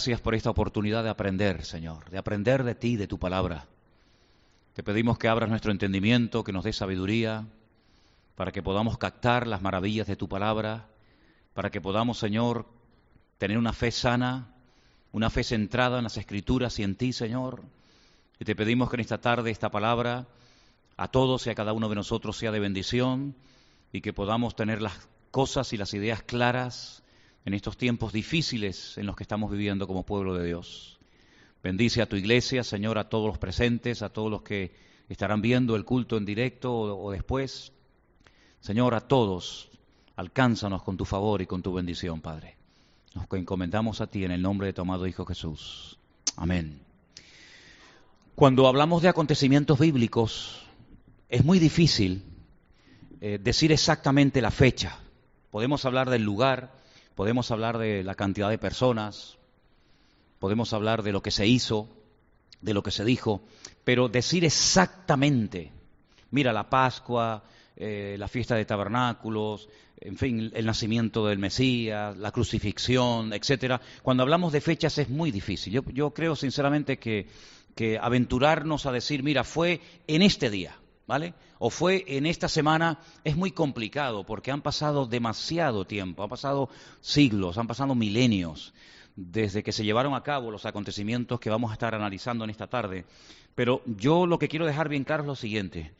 Gracias por esta oportunidad de aprender, Señor, de aprender de ti, de tu palabra. Te pedimos que abras nuestro entendimiento, que nos des sabiduría, para que podamos captar las maravillas de tu palabra, para que podamos, Señor, tener una fe sana, una fe centrada en las escrituras y en ti, Señor. Y te pedimos que en esta tarde esta palabra a todos y a cada uno de nosotros sea de bendición y que podamos tener las cosas y las ideas claras en estos tiempos difíciles en los que estamos viviendo como pueblo de Dios. Bendice a tu iglesia, Señor, a todos los presentes, a todos los que estarán viendo el culto en directo o, después. Señor, a todos, alcánzanos con tu favor y con tu bendición, Padre. Nos encomendamos a ti en el nombre de tu amado Hijo Jesús. Amén. Cuando hablamos de acontecimientos bíblicos, es muy difícil eh, decir exactamente la fecha. Podemos hablar del lugar, podemos hablar de la cantidad de personas, podemos hablar de lo que se hizo, de lo que se dijo, pero decir exactamente, mira, la Pascua, eh, la fiesta de tabernáculos, en fin, el nacimiento del Mesías, la crucifixión, etcétera. Cuando hablamos de fechas es muy difícil. Yo, creo sinceramente que, que aventurarnos a decir, mira, fue en este día, ¿vale? O fue en esta semana, es muy complicado porque han pasado demasiado tiempo, han pasado siglos, han pasado milenios desde que se llevaron a cabo los acontecimientos que vamos a estar analizando en esta tarde. Pero yo lo que quiero dejar bien claro es lo siguiente.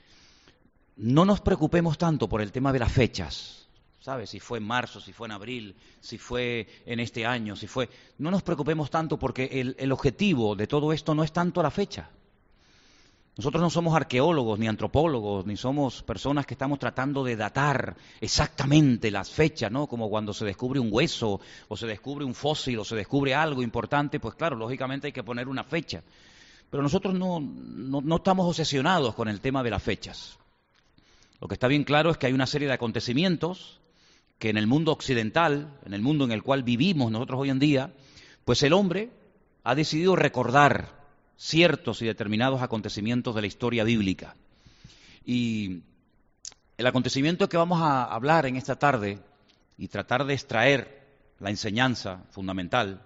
No nos preocupemos tanto por el tema de las fechas, ¿sabes? Si fue en marzo, si fue en abril, si fue en este año, si fue... No nos preocupemos tanto porque el, el objetivo de todo esto no es tanto la fecha. Nosotros no somos arqueólogos, ni antropólogos, ni somos personas que estamos tratando de datar exactamente las fechas, ¿no? Como cuando se descubre un hueso, o se descubre un fósil, o se descubre algo importante, pues claro, lógicamente hay que poner una fecha. Pero nosotros no, no, estamos obsesionados con el tema de las fechas. Lo que está bien claro es que hay una serie de acontecimientos que en el mundo occidental, en el mundo en el cual vivimos nosotros hoy en día, pues el hombre ha decidido recordar ciertos y determinados acontecimientos de la historia bíblica. Y el acontecimiento que vamos a hablar en esta tarde y tratar de extraer la enseñanza fundamental,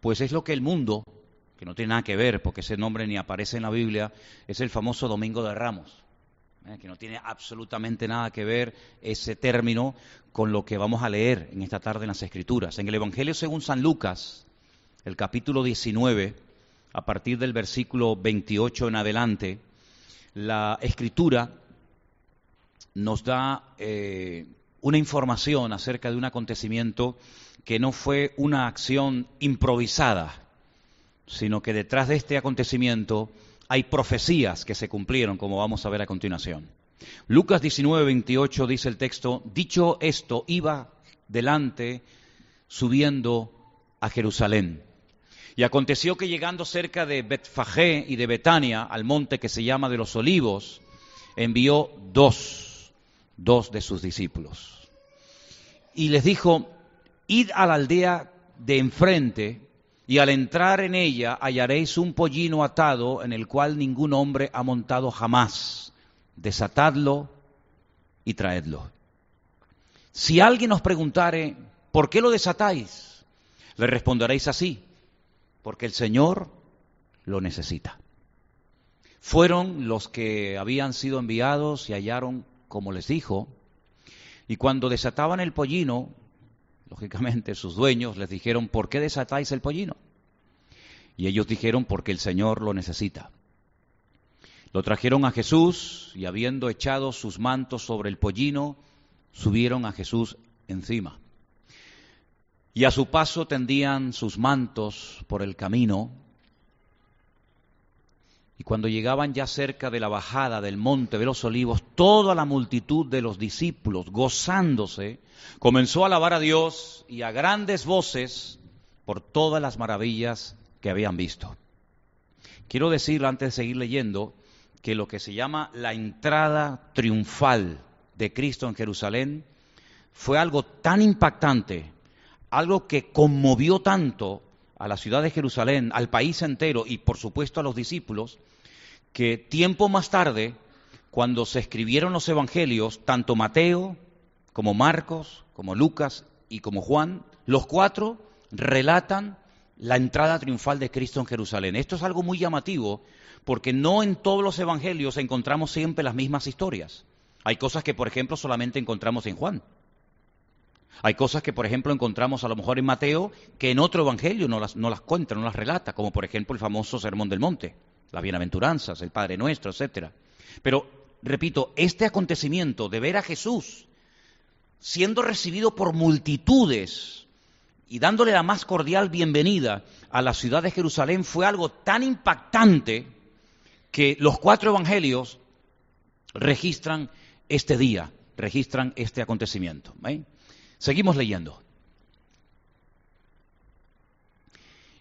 pues es lo que el mundo, que no tiene nada que ver porque ese nombre ni aparece en la Biblia, es el famoso Domingo de Ramos, ¿eh? que no tiene absolutamente nada que ver ese término con lo que vamos a leer en esta tarde en las Escrituras. En el Evangelio según San Lucas, el capítulo 19, a partir del versículo 28 en adelante, la escritura nos da eh, una información acerca de un acontecimiento que no fue una acción improvisada, sino que detrás de este acontecimiento hay profecías que se cumplieron, como vamos a ver a continuación. Lucas 19, 28 dice el texto, dicho esto, iba delante subiendo a Jerusalén. Y aconteció que llegando cerca de Betfagé y de Betania, al monte que se llama de los olivos, envió dos, dos de sus discípulos. Y les dijo, id a la aldea de enfrente, y al entrar en ella hallaréis un pollino atado en el cual ningún hombre ha montado jamás. Desatadlo y traedlo. Si alguien os preguntare, ¿por qué lo desatáis? Le responderéis así porque el Señor lo necesita. Fueron los que habían sido enviados y hallaron como les dijo, y cuando desataban el pollino, lógicamente sus dueños les dijeron, ¿por qué desatáis el pollino? Y ellos dijeron, porque el Señor lo necesita. Lo trajeron a Jesús y habiendo echado sus mantos sobre el pollino, subieron a Jesús encima y a su paso tendían sus mantos por el camino, y cuando llegaban ya cerca de la bajada del monte de los olivos, toda la multitud de los discípulos, gozándose, comenzó a alabar a Dios y a grandes voces por todas las maravillas que habían visto. Quiero decir, antes de seguir leyendo, que lo que se llama la entrada triunfal de Cristo en Jerusalén fue algo tan impactante algo que conmovió tanto a la ciudad de Jerusalén, al país entero y por supuesto a los discípulos, que tiempo más tarde, cuando se escribieron los evangelios, tanto Mateo como Marcos, como Lucas y como Juan, los cuatro relatan la entrada triunfal de Cristo en Jerusalén. Esto es algo muy llamativo porque no en todos los evangelios encontramos siempre las mismas historias. Hay cosas que, por ejemplo, solamente encontramos en Juan. Hay cosas que, por ejemplo, encontramos a lo mejor en Mateo que en otro evangelio no las, no las cuenta, no las relata, como por ejemplo el famoso Sermón del Monte, las bienaventuranzas, el Padre Nuestro, etcétera. Pero, repito, este acontecimiento de ver a Jesús siendo recibido por multitudes y dándole la más cordial bienvenida a la ciudad de Jerusalén fue algo tan impactante que los cuatro evangelios registran este día, registran este acontecimiento. Seguimos leyendo.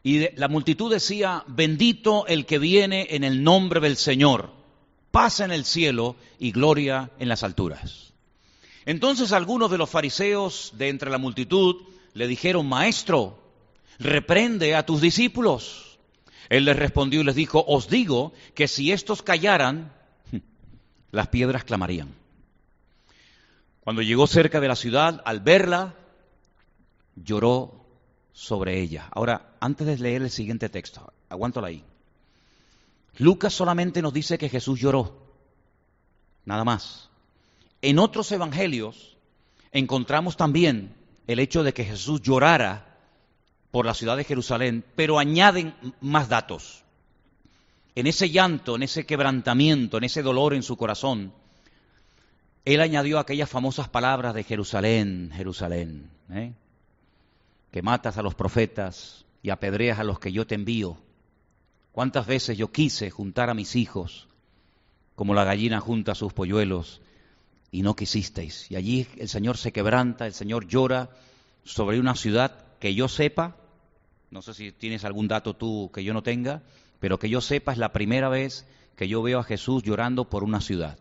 Y la multitud decía, bendito el que viene en el nombre del Señor, paz en el cielo y gloria en las alturas. Entonces algunos de los fariseos de entre la multitud le dijeron, Maestro, reprende a tus discípulos. Él les respondió y les dijo, os digo que si estos callaran, las piedras clamarían. Cuando llegó cerca de la ciudad, al verla, lloró sobre ella. Ahora, antes de leer el siguiente texto, aguántalo ahí. Lucas solamente nos dice que Jesús lloró, nada más. En otros evangelios encontramos también el hecho de que Jesús llorara por la ciudad de Jerusalén, pero añaden más datos. En ese llanto, en ese quebrantamiento, en ese dolor en su corazón, él añadió aquellas famosas palabras de Jerusalén, Jerusalén, ¿eh? que matas a los profetas y apedreas a los que yo te envío. ¿Cuántas veces yo quise juntar a mis hijos como la gallina junta a sus polluelos y no quisisteis. Y allí el Señor se quebranta, el Señor llora sobre una ciudad que yo sepa, no sé si tienes algún dato tú que yo no tenga, pero que yo sepa es la primera vez que yo veo a Jesús llorando por una ciudad,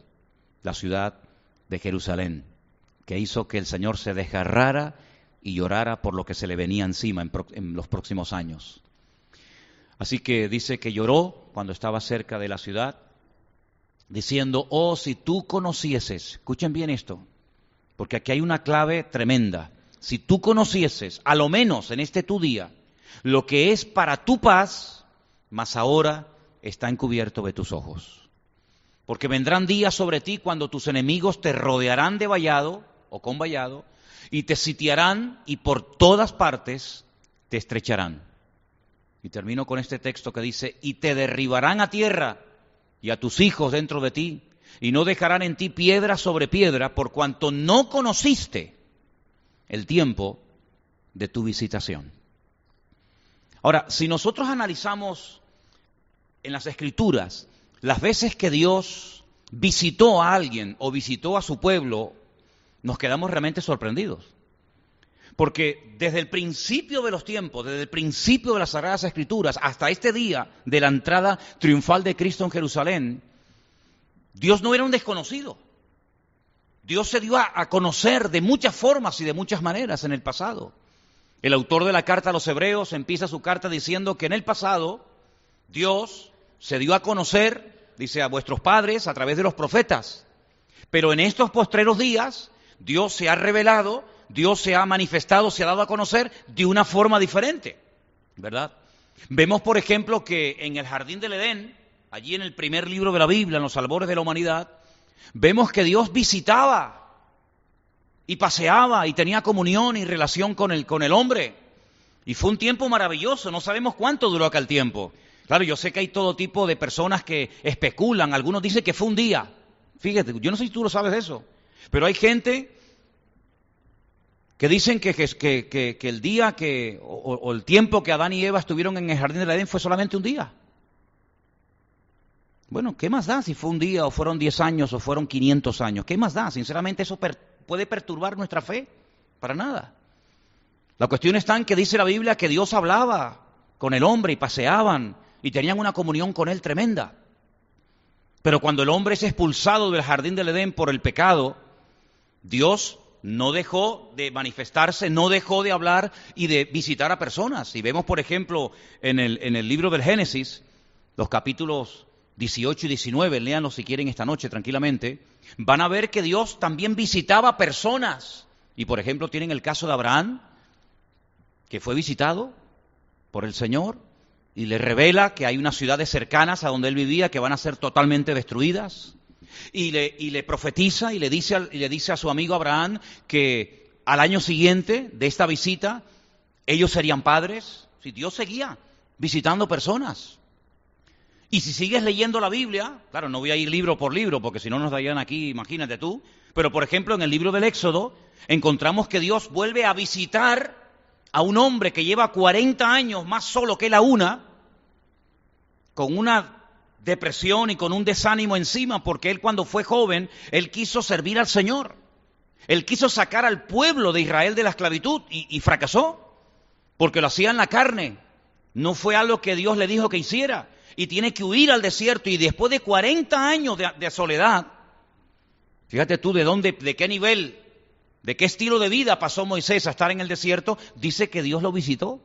la ciudad de Jerusalén, que hizo que el Señor se desgarrara y llorara por lo que se le venía encima en, los próximos años. Así que dice que lloró cuando estaba cerca de la ciudad, diciendo, oh, si tú conocieses, escuchen bien esto, porque aquí hay una clave tremenda, si tú conocieses, a lo menos en este tu día, lo que es para tu paz, mas ahora está encubierto de tus ojos. Porque vendrán días sobre ti cuando tus enemigos te rodearán de vallado o con vallado y te sitiarán y por todas partes te estrecharán. Y termino con este texto que dice, y te derribarán a tierra y a tus hijos dentro de ti, y no dejarán en ti piedra sobre piedra, por cuanto no conociste el tiempo de tu visitación. Ahora, si nosotros analizamos en las escrituras las veces que Dios visitó a alguien o visitó a su pueblo, nos quedamos realmente sorprendidos. Porque desde el principio de los tiempos, desde el principio de las Sagradas Escrituras hasta este día de la entrada triunfal de Cristo en Jerusalén, Dios no era un desconocido. Dios se dio a, conocer de muchas formas y de muchas maneras en el pasado. El autor de la carta a los hebreos empieza su carta diciendo que en el pasado Dios se dio a conocer, dice, a vuestros padres a través de los profetas. Pero en estos postreros días Dios se ha revelado Dios se ha manifestado, se ha dado a conocer de una forma diferente, ¿verdad? Vemos, por ejemplo, que en el jardín del Edén, allí en el primer libro de la Biblia, en los albores de la humanidad, vemos que Dios visitaba y paseaba y tenía comunión y relación con el, con el hombre. Y fue un tiempo maravilloso, no sabemos cuánto duró aquel tiempo. Claro, yo sé que hay todo tipo de personas que especulan, algunos dicen que fue un día. Fíjate, yo no sé si tú lo sabes eso, pero hay gente que dicen que, que, que, el día que, o, el tiempo que Adán y Eva estuvieron en el jardín del Edén fue solamente un día. Bueno, ¿qué más da si fue un día o fueron 10 años o fueron 500 años? ¿Qué más da? Sinceramente eso puede perturbar nuestra fe. Para nada. La cuestión está en que dice la Biblia que Dios hablaba con el hombre y paseaban y tenían una comunión con él tremenda. Pero cuando el hombre es expulsado del jardín del Edén por el pecado, Dios no dejó de manifestarse, no dejó de hablar y de visitar a personas. Si vemos, por ejemplo, en el, en el libro del Génesis, los capítulos 18 y 19, léanlos si quieren esta noche tranquilamente, van a ver que Dios también visitaba personas. Y por ejemplo, tienen el caso de Abraham, que fue visitado por el Señor y le revela que hay unas ciudades cercanas a donde él vivía que van a ser totalmente destruidas. Y le, y le profetiza y le, dice, y le dice a su amigo Abraham que al año siguiente de esta visita ellos serían padres. Si Dios seguía visitando personas. Y si sigues leyendo la Biblia, claro, no voy a ir libro por libro, porque si no nos darían aquí, imagínate tú, pero por ejemplo en el libro del Éxodo encontramos que Dios vuelve a visitar a un hombre que lleva 40 años más solo que la una, con una depresión y con un desánimo encima, porque él cuando fue joven, él quiso servir al Señor. Él quiso sacar al pueblo de Israel de la esclavitud y, fracasó, porque lo hacía en la carne. No fue algo que Dios le dijo que hiciera y tiene que huir al desierto y después de 40 años de, soledad, fíjate tú de dónde, de qué nivel, de qué estilo de vida pasó Moisés a estar en el desierto, dice que Dios lo visitó.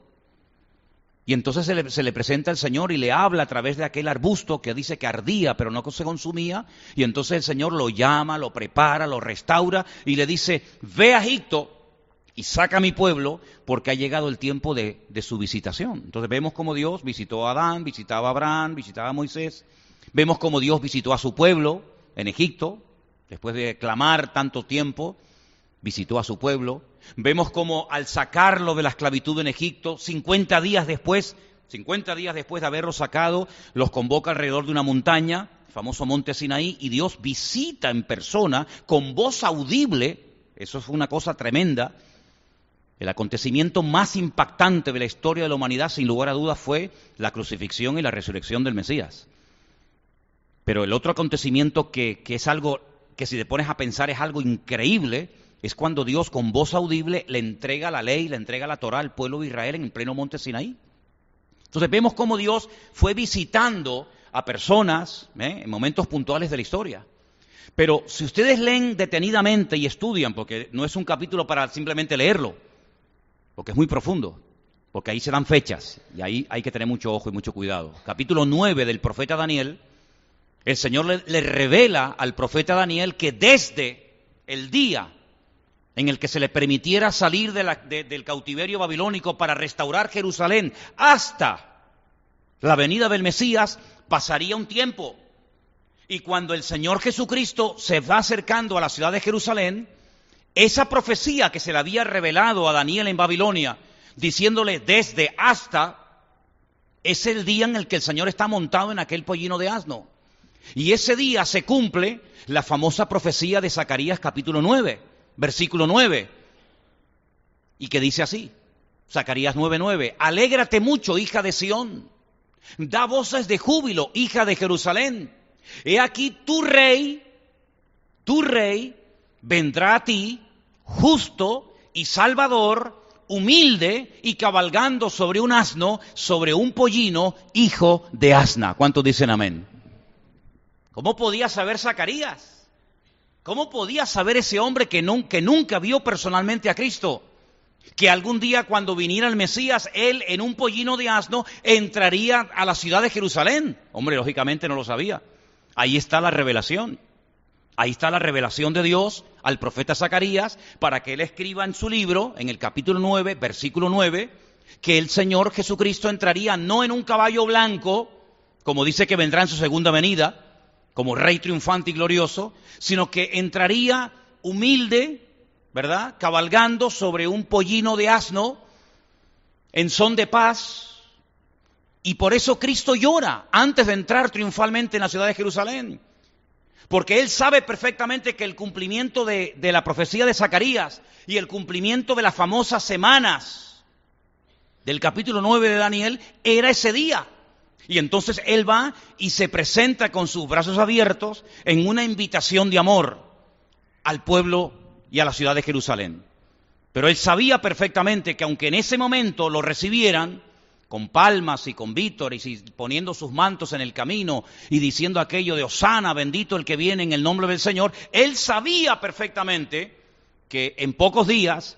Y entonces se le, se le, presenta el Señor y le habla a través de aquel arbusto que dice que ardía, pero no se consumía. Y entonces el Señor lo llama, lo prepara, lo restaura y le dice, ve a Egipto y saca a mi pueblo porque ha llegado el tiempo de, su visitación. Entonces vemos cómo Dios visitó a Adán, visitaba a Abraham, visitaba a Moisés. Vemos cómo Dios visitó a su pueblo en Egipto, después de clamar tanto tiempo, visitó a su pueblo. Vemos cómo al sacarlo de la esclavitud en Egipto, 50 días después, 50 días después de haberlo sacado, los convoca alrededor de una montaña, el famoso monte Sinaí, y Dios visita en persona, con voz audible, eso fue una cosa tremenda, el acontecimiento más impactante de la historia de la humanidad, sin lugar a dudas, fue la crucifixión y la resurrección del Mesías. Pero el otro acontecimiento que, es algo que si te pones a pensar es algo increíble, es cuando Dios con voz audible le entrega la ley, le entrega la Torah al pueblo de Israel en pleno monte Sinaí. Entonces vemos cómo Dios fue visitando a personas ¿eh? en momentos puntuales de la historia. Pero si ustedes leen detenidamente y estudian, porque no es un capítulo para simplemente leerlo, porque es muy profundo, porque ahí se dan fechas y ahí hay que tener mucho ojo y mucho cuidado. Capítulo 9 del profeta Daniel, el Señor le, revela al profeta Daniel que desde el día en el que se le permitiera salir del cautiverio babilónico para restaurar Jerusalén hasta la venida del Mesías, pasaría un tiempo. Y cuando el Señor Jesucristo se va acercando a la ciudad de Jerusalén, esa profecía que se le había revelado a Daniel en Babilonia, diciéndole desde hasta, es el día en el que el Señor está montado en aquel pollino de asno. Y ese día se cumple la famosa profecía de Zacarías capítulo 9, versículo 9, y que dice así, Zacarías 9:9, alégrate mucho, hija de Sión, da voces de júbilo, hija de Jerusalén. He aquí tu rey, tu rey vendrá a ti justo y salvador, humilde y cabalgando sobre un asno, sobre un pollino, hijo de asna. ¿Cuántos dicen amén? ¿Cómo podía saber Zacarías? ¿Cómo podía saber ese hombre que, nunca vio personalmente a Cristo? Que algún día cuando viniera el Mesías, él en un pollino de asno entraría a la ciudad de Jerusalén. Hombre, lógicamente no lo sabía. Ahí está la revelación. Ahí está la revelación de Dios al profeta Zacarías para que él escriba en su libro, en el capítulo 9, versículo 9, que el Señor Jesucristo entraría no en un caballo blanco, como dice que vendrá en su segunda venida, como rey triunfante y glorioso, sino que entraría humilde, ¿verdad? Cabalgando sobre un pollino de asno, en son de paz, y por eso Cristo llora antes de entrar triunfalmente en la ciudad de Jerusalén porque él sabe perfectamente que el cumplimiento de, la profecía de Zacarías y el cumplimiento de las famosas semanas del capítulo 9 de Daniel era ese día. Y entonces él va y se presenta con sus brazos abiertos en una invitación de amor al pueblo y a la ciudad de Jerusalén. Pero él sabía perfectamente que aunque en ese momento lo recibieran, con palmas y con vítores y poniendo sus mantos en el camino y diciendo aquello de Osana, bendito el que viene en el nombre del Señor, él sabía perfectamente que en pocos días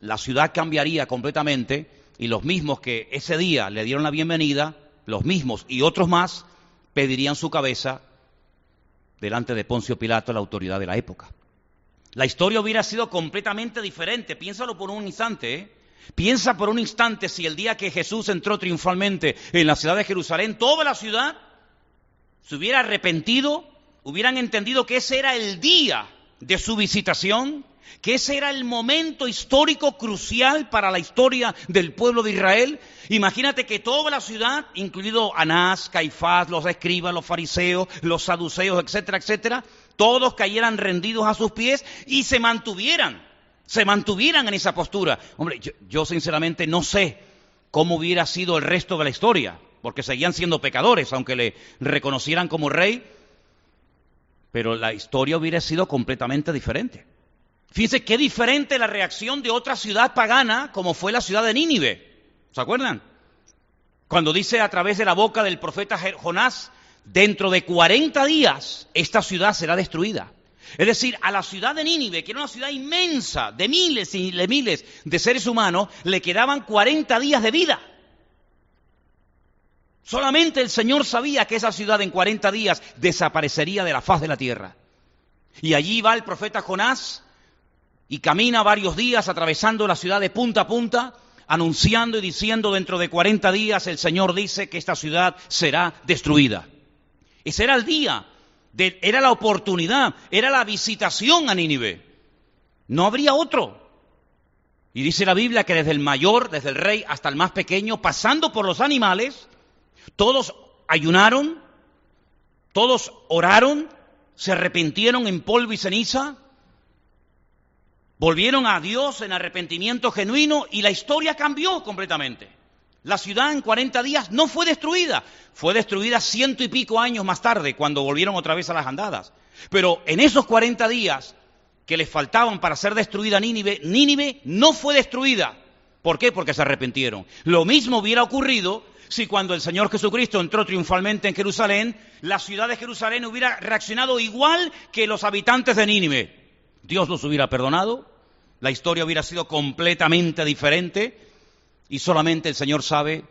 la ciudad cambiaría completamente y los mismos que ese día le dieron la bienvenida, los mismos y otros más, pedirían su cabeza delante de Poncio Pilato, la autoridad de la época. La historia hubiera sido completamente diferente, piénsalo por un instante, ¿eh? Piensa por un instante si el día que Jesús entró triunfalmente en la ciudad de Jerusalén, toda la ciudad se hubiera arrepentido, hubieran entendido que ese era el día de su visitación, que ese era el momento histórico crucial para la historia del pueblo de Israel. Imagínate que toda la ciudad, incluido Anás, Caifás, los escribas, los fariseos, los saduceos, etcétera, etcétera, todos cayeran rendidos a sus pies y se mantuvieran, se mantuvieran en esa postura. Hombre, yo, yo sinceramente no sé cómo hubiera sido el resto de la historia, porque seguían siendo pecadores, aunque le reconocieran como rey, pero la historia hubiera sido completamente diferente. Fíjense qué diferente la reacción de otra ciudad pagana como fue la ciudad de Nínive. ¿Se acuerdan? Cuando dice a través de la boca del profeta Jonás, dentro de 40 días esta ciudad será destruida. Es decir, a la ciudad de Nínive, que era una ciudad inmensa, de miles y de miles de seres humanos, le quedaban 40 días de vida. Solamente el Señor sabía que esa ciudad en 40 días desaparecería de la faz de la tierra. Y allí va el profeta Jonás y camina varios días atravesando la ciudad de punta a punta, anunciando y diciendo dentro de 40 días el Señor dice que esta ciudad será destruida. Ese era el día, era la oportunidad, era la visitación a Nínive. No habría otro. Y dice la Biblia que desde el mayor, desde el rey hasta el más pequeño, pasando por los animales, todos ayunaron, todos oraron, se arrepintieron en polvo y ceniza, Volvieron a Dios en arrepentimiento genuino y la historia cambió completamente. La ciudad en 40 días no fue destruida, fue destruida ciento y pico años más tarde, cuando volvieron otra vez a las andadas. Pero en esos 40 días que les faltaban para ser destruida Nínive, Nínive no fue destruida. ¿Por qué? Porque se arrepintieron. Lo mismo hubiera ocurrido si cuando el Señor Jesucristo entró triunfalmente en Jerusalén, la ciudad de Jerusalén hubiera reaccionado igual que los habitantes de Nínive. Dios los hubiera perdonado, la historia hubiera sido completamente diferente y solamente el Señor sabe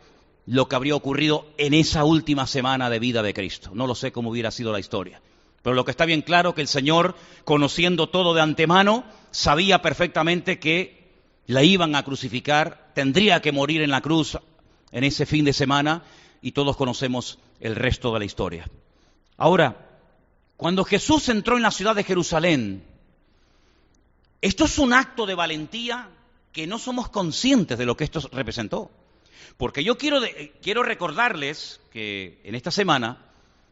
lo que habría ocurrido en esa última semana de vida de Cristo. No lo sé cómo hubiera sido la historia. Pero lo que está bien claro es que el Señor, conociendo todo de antemano, sabía perfectamente que la iban a crucificar, tendría que morir en la cruz en ese fin de semana y todos conocemos el resto de la historia. Ahora, cuando Jesús entró en la ciudad de Jerusalén, esto es un acto de valentía que no somos conscientes de lo que esto representó. Porque yo quiero, quiero recordarles que en esta semana,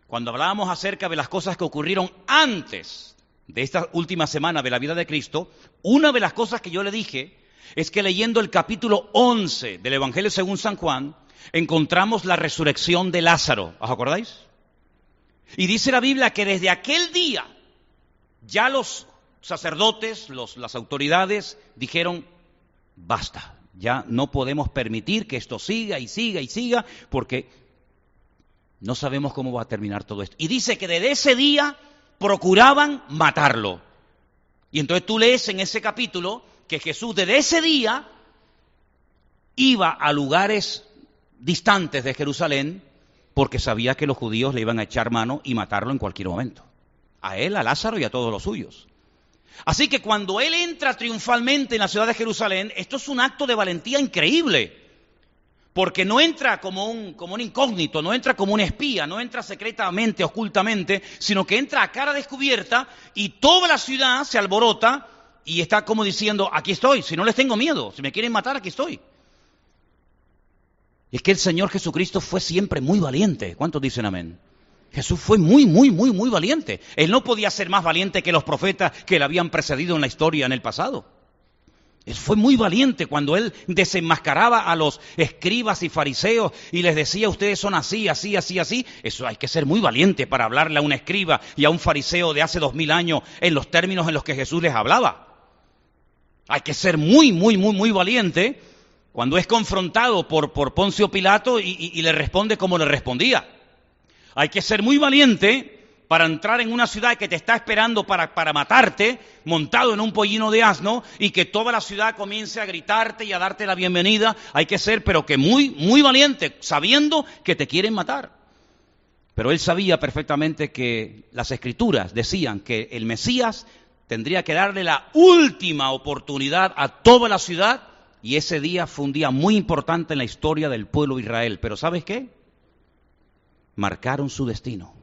cuando hablábamos acerca de las cosas que ocurrieron antes de esta última semana de la vida de Cristo, una de las cosas que yo le dije es que leyendo el capítulo 11 del Evangelio según San Juan, encontramos la resurrección de Lázaro. ¿Os acordáis? Y dice la Biblia que desde aquel día ya los sacerdotes, las autoridades dijeron, basta, ya no podemos permitir que esto siga y siga y siga, porque no sabemos cómo va a terminar todo esto. Y dice que desde ese día procuraban matarlo. Y entonces tú lees en ese capítulo que Jesús desde ese día iba a lugares distantes de Jerusalén porque sabía que los judíos le iban a echar mano y matarlo en cualquier momento. A él, a Lázaro y a todos los suyos. Así que cuando él entra triunfalmente en la ciudad de Jerusalén, esto es un acto de valentía increíble. Porque no entra como un, como un incógnito, no entra como un espía, no entra secretamente, ocultamente, sino que entra a cara descubierta y toda la ciudad se alborota y está como diciendo, aquí estoy, si no les tengo miedo, si me quieren matar, aquí estoy. Y es que el Señor Jesucristo fue siempre muy valiente. ¿Cuántos dicen amén? Jesús fue muy, muy, muy, muy valiente. Él no podía ser más valiente que los profetas que le habían precedido en la historia en el pasado. Él fue muy valiente cuando él desenmascaraba a los escribas y fariseos y les decía, ustedes son así, así, así, así. Eso hay que ser muy valiente para hablarle a un escriba y a un fariseo de hace dos mil años en los términos en los que Jesús les hablaba. Hay que ser muy, muy, muy, muy valiente cuando es confrontado por, por Poncio Pilato y le responde como le respondía. Hay que ser muy valiente para entrar en una ciudad que te está esperando para, para, matarte, montado en un pollino de asno, y que toda la ciudad comience a gritarte y a darte la bienvenida. Hay que ser, pero que muy, muy valiente, sabiendo que te quieren matar. Pero él sabía perfectamente que las escrituras decían que el Mesías tendría que darle la última oportunidad a toda la ciudad y ese día fue un día muy importante en la historia del pueblo de Israel. Pero ¿sabes qué? Marcaron su destino.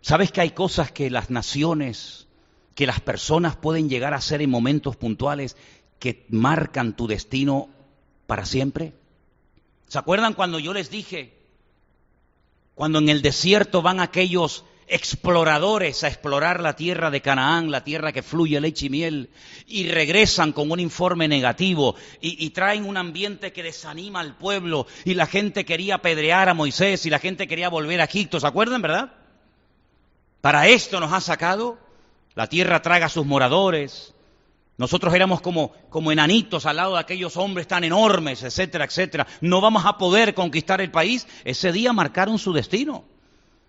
¿Sabes que hay cosas que las naciones, que las personas pueden llegar a hacer en momentos puntuales que marcan tu destino para siempre? ¿Se acuerdan cuando yo les dije, cuando en el desierto van aquellos exploradores a explorar la tierra de Canaán, la tierra que fluye leche y miel, y regresan con un informe negativo y, traen un ambiente que desanima al pueblo y la gente quería apedrear a Moisés y la gente quería volver a Egipto, ¿se acuerdan, verdad? Para esto nos ha sacado, la tierra traga a sus moradores, nosotros éramos como, como enanitos al lado de aquellos hombres tan enormes, etcétera, etcétera. No vamos a poder conquistar el país. Ese día marcaron su destino.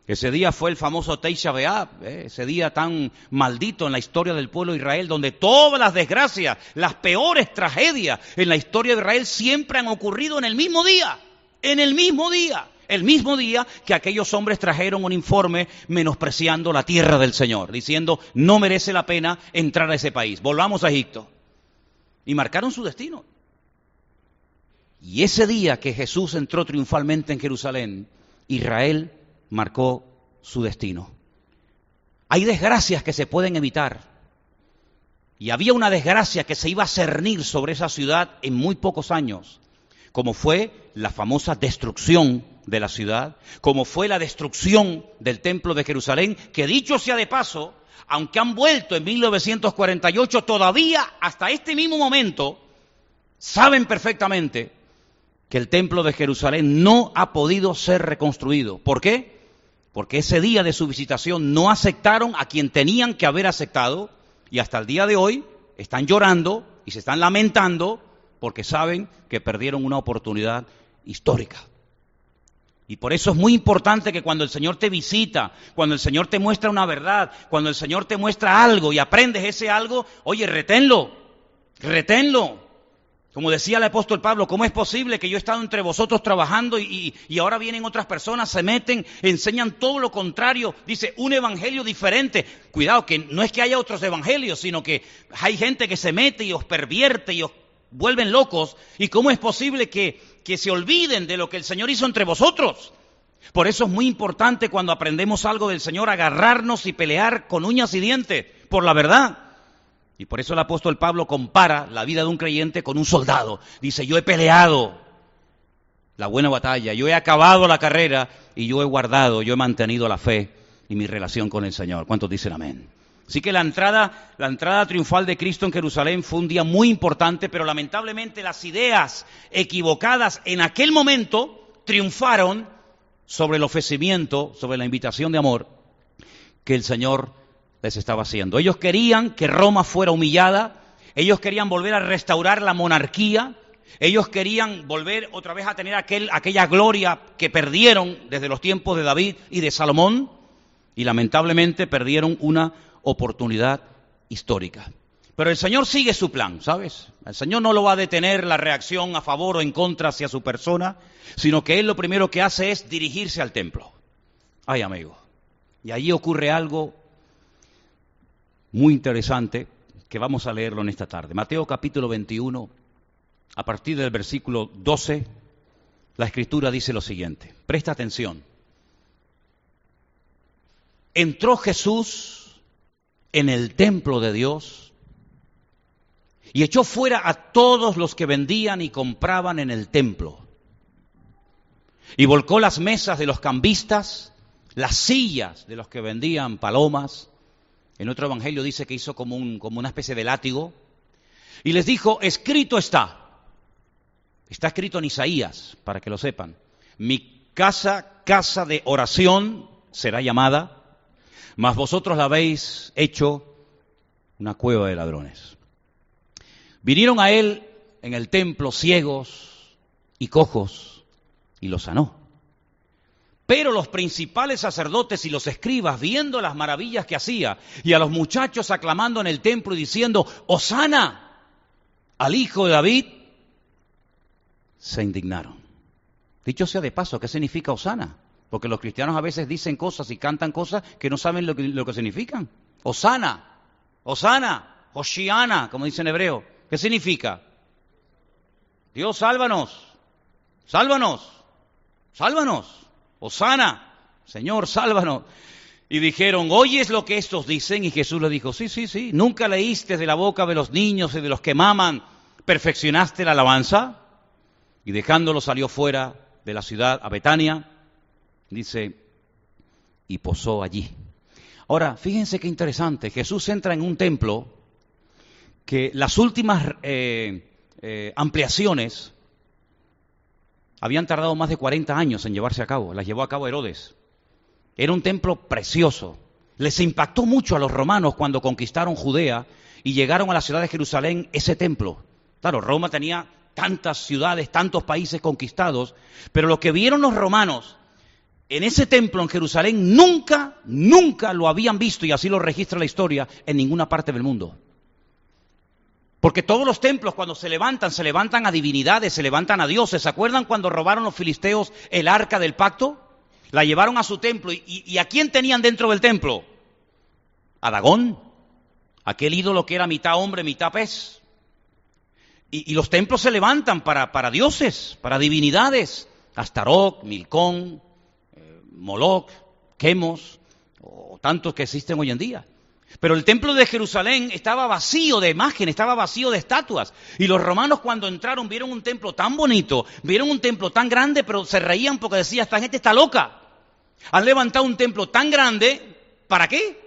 Ese día fue el famoso Teisha B'Av, ¿eh? ese día tan maldito en la historia del pueblo de Israel, donde todas las desgracias, las peores tragedias en la historia de Israel siempre han ocurrido en el mismo día, en el mismo día, el mismo día que aquellos hombres trajeron un informe menospreciando la tierra del Señor, diciendo no merece la pena entrar a ese país, volvamos a Egipto. Y marcaron su destino. Y ese día que Jesús entró triunfalmente en Jerusalén, Israel marcó su destino. Hay desgracias que se pueden evitar. Y había una desgracia que se iba a cernir sobre esa ciudad en muy pocos años, como fue la famosa destrucción de la ciudad, como fue la destrucción del templo de Jerusalén, que dicho sea de paso, aunque han vuelto en 1948, todavía hasta este mismo momento saben perfectamente que el templo de Jerusalén no ha podido ser reconstruido. ¿Por qué? Porque ese día de su visitación no aceptaron a quien tenían que haber aceptado y hasta el día de hoy están llorando y se están lamentando porque saben que perdieron una oportunidad histórica. Y por eso es muy importante que cuando el Señor te visita, cuando el Señor te muestra una verdad, cuando el Señor te muestra algo y aprendes ese algo, oye, reténlo, reténlo, como decía el apóstol Pablo, ¿cómo es posible que yo he estado entre vosotros trabajando y, ahora vienen otras personas, se meten, enseñan todo lo contrario? Dice, un evangelio diferente. Cuidado, que no es que haya otros evangelios, sino que hay gente que se mete y os pervierte y os vuelven locos. ¿Y cómo es posible que, que se olviden de lo que el Señor hizo entre vosotros? Por eso es muy importante cuando aprendemos algo del Señor agarrarnos y pelear con uñas y dientes por la verdad. Y por eso el apóstol Pablo compara la vida de un creyente con un soldado. Dice, yo he peleado la buena batalla, yo he acabado la carrera y yo he guardado, yo he mantenido la fe y mi relación con el Señor. ¿Cuántos dicen amén? Así que la entrada, la entrada triunfal de Cristo en Jerusalén fue un día muy importante, pero lamentablemente las ideas equivocadas en aquel momento triunfaron sobre el ofrecimiento, sobre la invitación de amor que el Señor les estaba haciendo. Ellos querían que Roma fuera humillada, ellos querían volver a restaurar la monarquía, ellos querían volver otra vez a tener aquel, aquella gloria que perdieron desde los tiempos de David y de Salomón, y lamentablemente perdieron una oportunidad histórica. Pero el Señor sigue su plan, ¿sabes? El Señor no lo va a detener la reacción a favor o en contra hacia su persona, sino que Él lo primero que hace es dirigirse al templo. Ay, amigo. Y allí ocurre algo muy interesante que vamos a leerlo en esta tarde. Mateo capítulo 21, a partir del versículo 12, la escritura dice lo siguiente. Presta atención. Entró Jesús en el templo de Dios y echó fuera a todos los que vendían y compraban en el templo. Y volcó las mesas de los cambistas, las sillas de los que vendían palomas, en otro evangelio dice que hizo como, un, como una especie de látigo. Y les dijo, escrito está. Está escrito en Isaías, para que lo sepan. Mi casa, casa de oración, será llamada, mas vosotros la habéis hecho una cueva de ladrones. Vinieron a él en el templo ciegos y cojos y los sanó. Pero los principales sacerdotes y los escribas, viendo las maravillas que hacía, y a los muchachos aclamando en el templo y diciendo, Osana al hijo de David, se indignaron. Dicho sea de paso, ¿qué significa Osana? Porque los cristianos a veces dicen cosas y cantan cosas que no saben lo que, significan. Osana, Osana, Hoshiana, como dice en hebreo. ¿Qué significa? Dios, sálvanos, sálvanos, sálvanos, Osana, Señor, sálvanos. Y dijeron, ¿oyes lo que estos dicen? Y Jesús le dijo, sí, sí, sí, ¿nunca leíste de la boca de los niños y de los que maman, perfeccionaste la alabanza? Y dejándolo salió fuera de la ciudad a Betania, dice, y posó allí. Ahora, fíjense qué interesante, Jesús entra en un templo que las últimas eh, eh, ampliaciones habían tardado más de 40 años en llevarse a cabo, las llevó a cabo Herodes. Era un templo precioso. Les impactó mucho a los romanos cuando conquistaron Judea y llegaron a la ciudad de Jerusalén ese templo. Claro, Roma tenía tantas ciudades, tantos países conquistados, pero lo que vieron los romanos en ese templo en Jerusalén nunca, nunca lo habían visto, y así lo registra la historia, en ninguna parte del mundo. Porque todos los templos cuando se levantan, se levantan a divinidades, se levantan a dioses. ¿Se acuerdan cuando robaron los filisteos el arca del pacto? La llevaron a su templo. ¿Y, a quién tenían dentro del templo? A Dagón, aquel ídolo que era mitad hombre, mitad pez. Y, los templos se levantan para, dioses, para divinidades. Astarot, Milcón, eh, Moloch, Quemos, o tantos que existen hoy en día. Pero el templo de Jerusalén estaba vacío de imágenes, estaba vacío de estatuas. Y los romanos cuando entraron vieron un templo tan bonito, vieron un templo tan grande, pero se reían porque decía, esta gente está loca. Han levantado un templo tan grande, ¿para qué?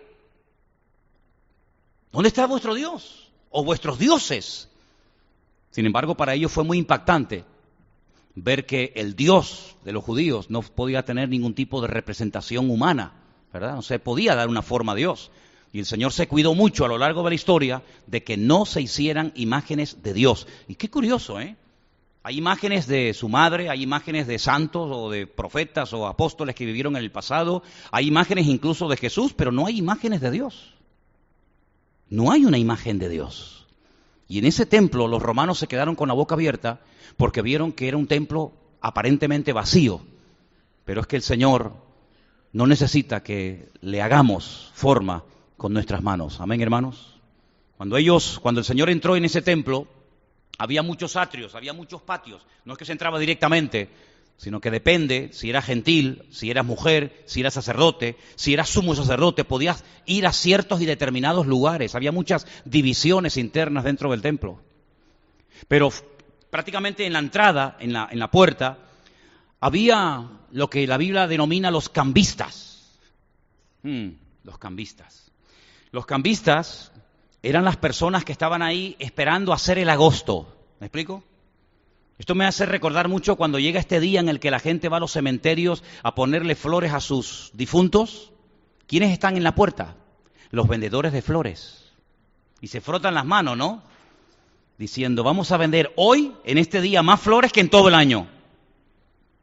¿Dónde está vuestro Dios? O vuestros dioses. Sin embargo, para ellos fue muy impactante ver que el Dios de los judíos no podía tener ningún tipo de representación humana, ¿verdad? No se podía dar una forma a Dios. Y el Señor se cuidó mucho a lo largo de la historia de que no se hicieran imágenes de Dios. Y qué curioso, ¿eh? Hay imágenes de su madre, hay imágenes de santos o de profetas o apóstoles que vivieron en el pasado, hay imágenes incluso de Jesús, pero no hay imágenes de Dios. No hay una imagen de Dios. Y en ese templo los romanos se quedaron con la boca abierta porque vieron que era un templo aparentemente vacío. Pero es que el Señor no necesita que le hagamos forma con nuestras manos. Amén, hermanos. Cuando ellos, cuando el Señor entró en ese templo, había muchos atrios, había muchos patios. No es que se entraba directamente, sino que depende si eras gentil, si eras mujer, si eras sacerdote, si eras sumo sacerdote, podías ir a ciertos y determinados lugares. Había muchas divisiones internas dentro del templo. Pero prácticamente en la entrada, en la, puerta, había lo que la Biblia denomina los cambistas. Hmm, los cambistas. Los cambistas eran las personas que estaban ahí esperando hacer el agosto. ¿Me explico? Esto me hace recordar mucho cuando llega este día en el que la gente va a los cementerios a ponerle flores a sus difuntos. ¿Quiénes están en la puerta? Los vendedores de flores. Y se frotan las manos, ¿no? Diciendo, vamos a vender hoy, en este día, más flores que en todo el año.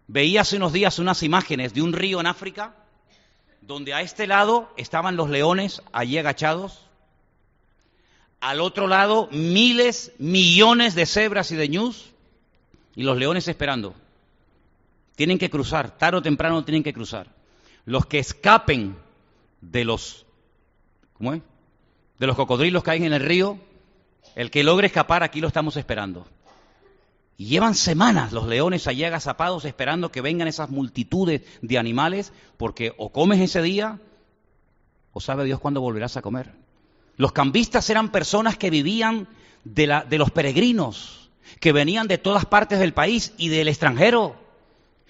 Veía hace unos días unas imágenes de un río en África, donde a este lado estaban los leones allí agachados, al otro lado miles, millones de cebras y de ñus, y los leones esperando. Tienen que cruzar, tarde o temprano tienen que cruzar. Los que escapen de los, ¿cómo es? De los cocodrilos hay en el río, el que logre escapar aquí lo estamos esperando. Y llevan semanas los leones allí agazapados esperando que vengan esas multitudes de animales, porque o comes ese día, o sabe Dios cuándo volverás a comer. Los cambistas eran personas que vivían de, la, de los peregrinos, que venían de todas partes del país y del extranjero.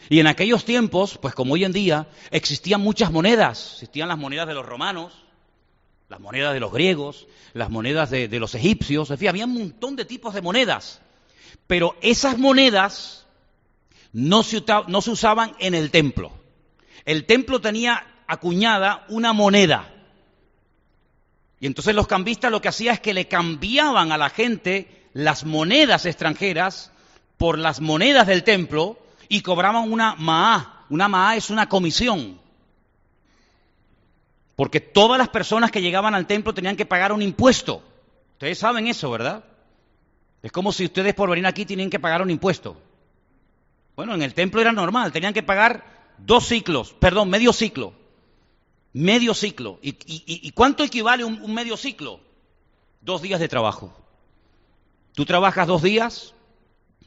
Y en aquellos tiempos, pues como hoy en día, existían muchas monedas. Existían las monedas de los romanos, las monedas de los griegos, las monedas de, los egipcios, en fin, había un montón de tipos de monedas. Pero esas monedas no se, usaban en el templo. El templo tenía acuñada una moneda. Y entonces los cambistas lo que hacían es que le cambiaban a la gente las monedas extranjeras por las monedas del templo y cobraban una maá. Una maá es una comisión. Porque todas las personas que llegaban al templo tenían que pagar un impuesto. Ustedes saben eso, ¿verdad? Es como si ustedes por venir aquí tienen que pagar un impuesto. Bueno, en el templo era normal, tenían que pagar dos ciclos, perdón, medio ciclo. Medio ciclo. ¿Y, cuánto equivale un medio ciclo? Dos días de trabajo. Tú trabajas dos días,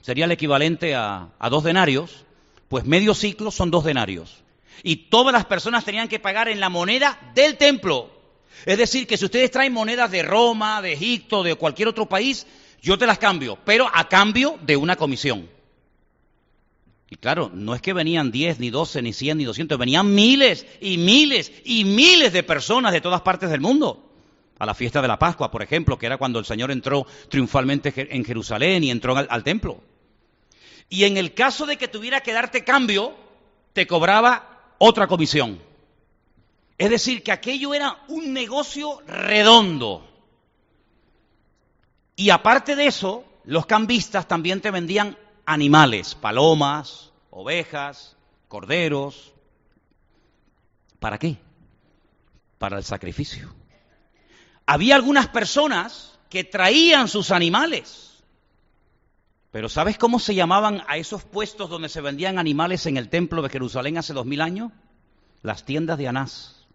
sería el equivalente a, a dos denarios, pues medio ciclo son dos denarios. Y todas las personas tenían que pagar en la moneda del templo. Es decir, que si ustedes traen monedas de Roma, de Egipto, de cualquier otro país, yo te las cambio, pero a cambio de una comisión. Y claro, no es que venían 10, ni 12, ni 100, ni 200, venían miles y miles y miles de personas de todas partes del mundo. A la fiesta de la Pascua, por ejemplo, que era cuando el Señor entró triunfalmente en Jerusalén y entró al, al templo. Y en el caso de que tuviera que darte cambio, te cobraba otra comisión. Es decir, que aquello era un negocio redondo. Y aparte de eso, los cambistas también te vendían animales, palomas, ovejas, corderos. ¿Para qué? Para el sacrificio. Había algunas personas que traían sus animales. Pero ¿sabes cómo se llamaban a esos puestos donde se vendían animales en el templo de Jerusalén hace dos mil años? Las tiendas de Anás.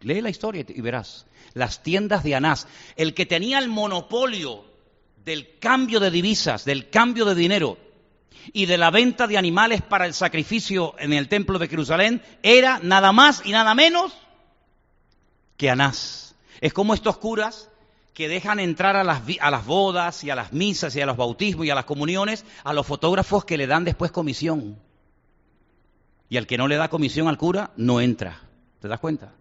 Lee la historia y verás. Las tiendas de Anás. El que tenía el monopolio del cambio de divisas, del cambio de dinero y de la venta de animales para el sacrificio en el templo de Jerusalén era nada más y nada menos que Anás. Es como estos curas que dejan entrar a las, a las bodas y a las misas y a los bautismos y a las comuniones a los fotógrafos que le dan después comisión. Y al que no le da comisión al cura, no entra. ¿Te das cuenta?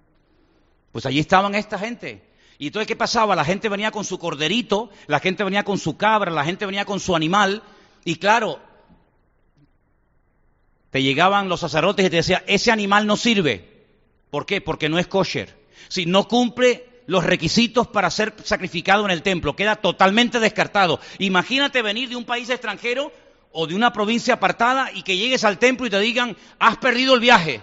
Pues allí estaban esta gente y entonces, ¿qué pasaba? La gente venía con su corderito, la gente venía con su cabra, la gente venía con su animal, y claro, te llegaban los sacerdotes y te decían, ese animal no sirve. ¿Por qué? Porque no es kosher. Si no cumple los requisitos para ser sacrificado en el templo, queda totalmente descartado. Imagínate venir de un país extranjero o de una provincia apartada y que llegues al templo y te digan, has perdido el viaje.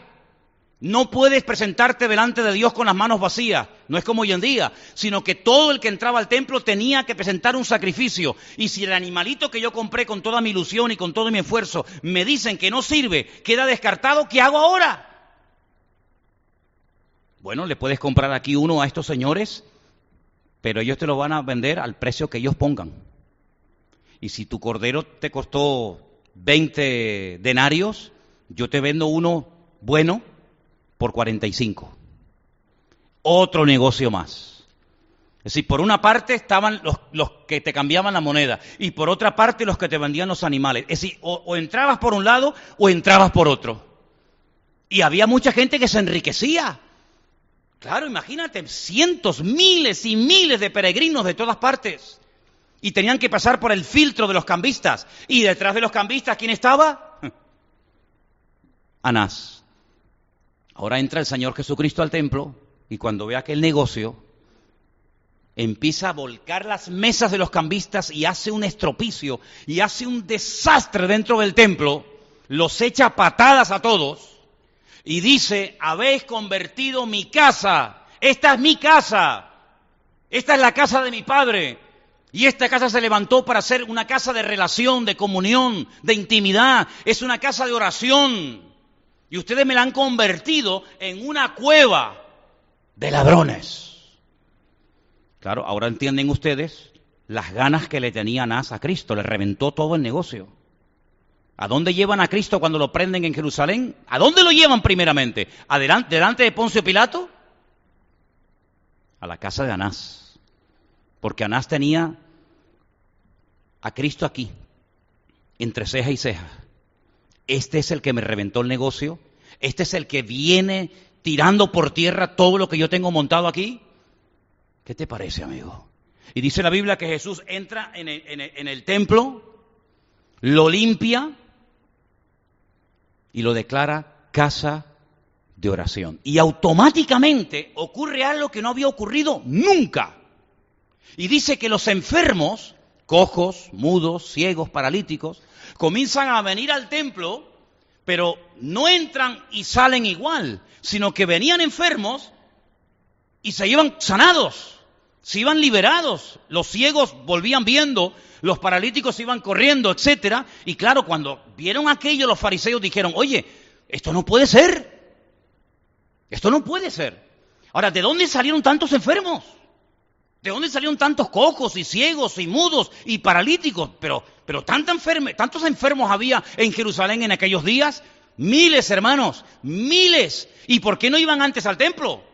No puedes presentarte delante de Dios con las manos vacías, no es como hoy en día, sino que todo el que entraba al templo tenía que presentar un sacrificio. Y si el animalito que yo compré con toda mi ilusión y con todo mi esfuerzo me dicen que no sirve, queda descartado, ¿qué hago ahora? Bueno, le puedes comprar aquí uno a estos señores, pero ellos te lo van a vender al precio que ellos pongan. Y si tu cordero te costó 20 denarios, yo te vendo uno bueno por 45. Otro negocio más. Es decir, por una parte estaban los, los, que te cambiaban la moneda y por otra parte los que te vendían los animales. Es decir, o, o entrabas por un lado o entrabas por otro. Y había mucha gente que se enriquecía. Claro, imagínate, cientos, miles y miles de peregrinos de todas partes. Y tenían que pasar por el filtro de los cambistas. Y detrás de los cambistas, ¿quién estaba? Anás. Ahora entra el Señor Jesucristo al templo y cuando ve aquel negocio, empieza a volcar las mesas de los cambistas y hace un estropicio y hace un desastre dentro del templo, los echa patadas a todos y dice, habéis convertido mi casa, esta es mi casa, esta es la casa de mi padre. Y esta casa se levantó para ser una casa de relación, de comunión, de intimidad, es una casa de oración. Y ustedes me la han convertido en una cueva de ladrones. Claro, ahora entienden ustedes las ganas que le tenía Anás a Cristo, le reventó todo el negocio. ¿A dónde llevan a Cristo cuando lo prenden en Jerusalén? ¿A dónde lo llevan primeramente? ¿Adelante, ¿Delante de Poncio Pilato? A la casa de Anás. Porque Anás tenía a Cristo aquí, entre ceja y ceja este es el que me reventó el negocio, este es el que viene tirando por tierra todo lo que yo tengo montado aquí. ¿Qué te parece, amigo? Y dice la Biblia que Jesús entra en el, en el, templo, lo limpia y lo declara casa de oración. Y automáticamente ocurre algo que no había ocurrido nunca. Y dice que los enfermos, cojos, mudos, ciegos, paralíticos, comienzan a venir al templo, pero no entran y salen igual, sino que venían enfermos y se iban sanados, se iban liberados, los ciegos volvían viendo, los paralíticos iban corriendo, etcétera, y claro, cuando vieron aquello los fariseos dijeron, "Oye, esto no puede ser. Esto no puede ser." Ahora, ¿de dónde salieron tantos enfermos? ¿De dónde salieron tantos cojos y ciegos y mudos y paralíticos? Pero, pero tantos enfermos había en Jerusalén en aquellos días. Miles, hermanos, miles. ¿Y por qué no iban antes al templo?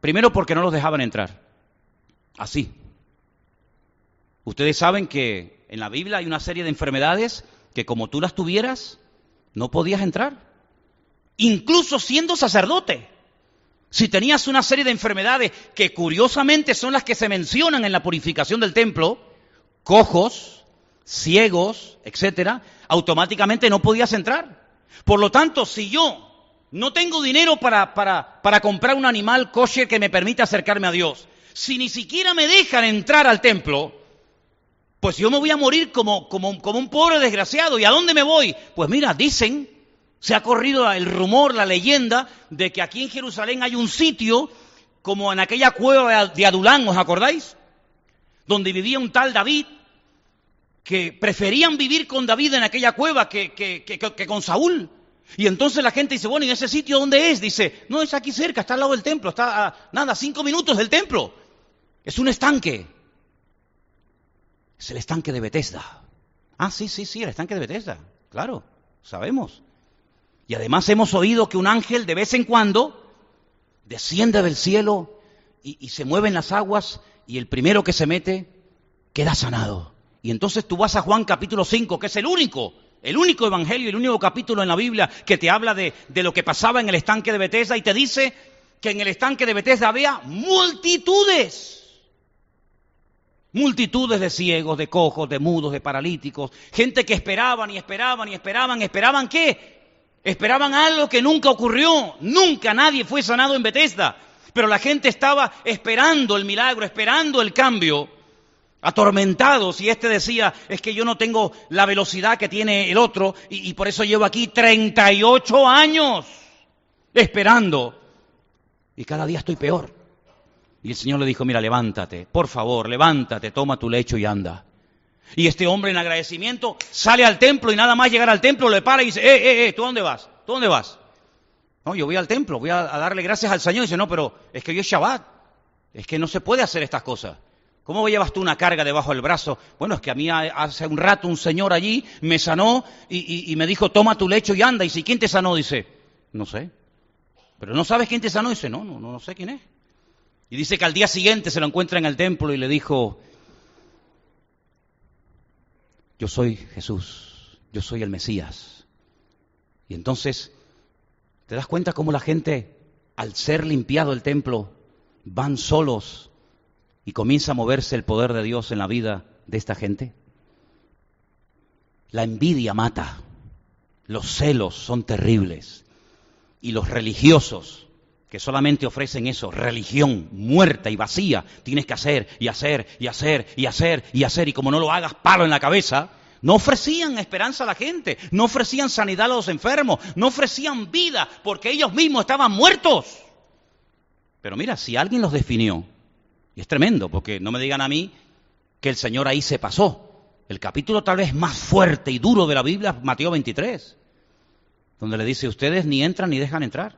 Primero porque no los dejaban entrar. Así. Ustedes saben que en la Biblia hay una serie de enfermedades que como tú las tuvieras, no podías entrar. Incluso siendo sacerdote. Si tenías una serie de enfermedades que curiosamente son las que se mencionan en la purificación del templo, cojos, ciegos, etcétera, automáticamente no podías entrar. Por lo tanto, si yo no tengo dinero para, para, para comprar un animal kosher que me permita acercarme a Dios, si ni siquiera me dejan entrar al templo, pues yo me voy a morir como, como, como un pobre desgraciado. ¿Y a dónde me voy? Pues mira, dicen se ha corrido el rumor, la leyenda, de que aquí en Jerusalén hay un sitio, como en aquella cueva de Adulán, ¿os acordáis? Donde vivía un tal David, que preferían vivir con David en aquella cueva que, con Saúl. Y entonces la gente dice, bueno, ¿y ese sitio dónde es? Dice, no, es aquí cerca, está al lado del templo, está nada, cinco minutos del templo. Es un estanque. Es el estanque de Bethesda. Ah, sí, sí, sí, el estanque de Bethesda. Claro, sabemos. Y además hemos oído que un ángel de vez en cuando desciende del cielo y, se mueve en las aguas y el primero que se mete queda sanado. Y entonces tú vas a Juan capítulo 5, que es el único, el único evangelio, el único capítulo en la Biblia que te habla de, de lo que pasaba en el estanque de Bethesda y te dice que en el estanque de Bethesda había multitudes. Multitudes de ciegos, de cojos, de mudos, de paralíticos, gente que esperaban y esperaban y esperaban, esperaban qué? Esperaban algo que nunca ocurrió. Nunca nadie fue sanado en Bethesda. Pero la gente estaba esperando el milagro, esperando el cambio, atormentados. Y este decía, es que yo no tengo la velocidad que tiene el otro y, por eso llevo aquí 38 años esperando. Y cada día estoy peor. Y el Señor le dijo, mira, levántate, por favor, levántate, toma tu lecho y anda. Y este hombre en agradecimiento sale al templo y nada más llegar al templo le para y dice, eh, eh, eh, ¿tú dónde vas? ¿Tú dónde vas? No, yo voy al templo, voy a, darle gracias al Señor. Y dice, no, pero es que hoy es Shabbat. Es que no se puede hacer estas cosas. ¿Cómo llevas tú una carga debajo del brazo? Bueno, es que a mí hace un rato un señor allí me sanó y, me dijo, toma tu lecho y anda. Y si, ¿quién te sanó? Dice, no sé. Pero no sabes quién te sanó. Dice, no, no, no sé quién es. Y dice que al día siguiente se lo encuentra en el templo y le dijo, yo soy Jesús, yo soy el Mesías. Y entonces, ¿te das cuenta cómo la gente, al ser limpiado el templo, van solos y comienza a moverse el poder de Dios en la vida de esta gente? La envidia mata, los celos son terribles y los religiosos que solamente ofrecen eso, religión muerta y vacía, tienes que hacer y hacer y hacer y hacer y hacer y como no lo hagas, palo en la cabeza, no ofrecían esperanza a la gente, no ofrecían sanidad a los enfermos, no ofrecían vida porque ellos mismos estaban muertos. Pero mira, si alguien los definió, y es tremendo, porque no me digan a mí que el Señor ahí se pasó. El capítulo tal vez más fuerte y duro de la Biblia, Mateo 23, donde le dice, ustedes ni entran ni dejan entrar.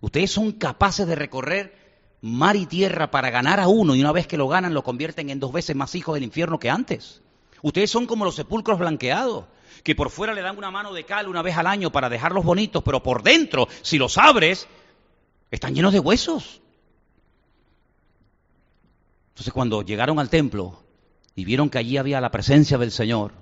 Ustedes son capaces de recorrer mar y tierra para ganar a uno y una vez que lo ganan lo convierten en dos veces más hijos del infierno que antes. Ustedes son como los sepulcros blanqueados, que por fuera le dan una mano de cal una vez al año para dejarlos bonitos, pero por dentro, si los abres, están llenos de huesos. Entonces cuando llegaron al templo y vieron que allí había la presencia del Señor,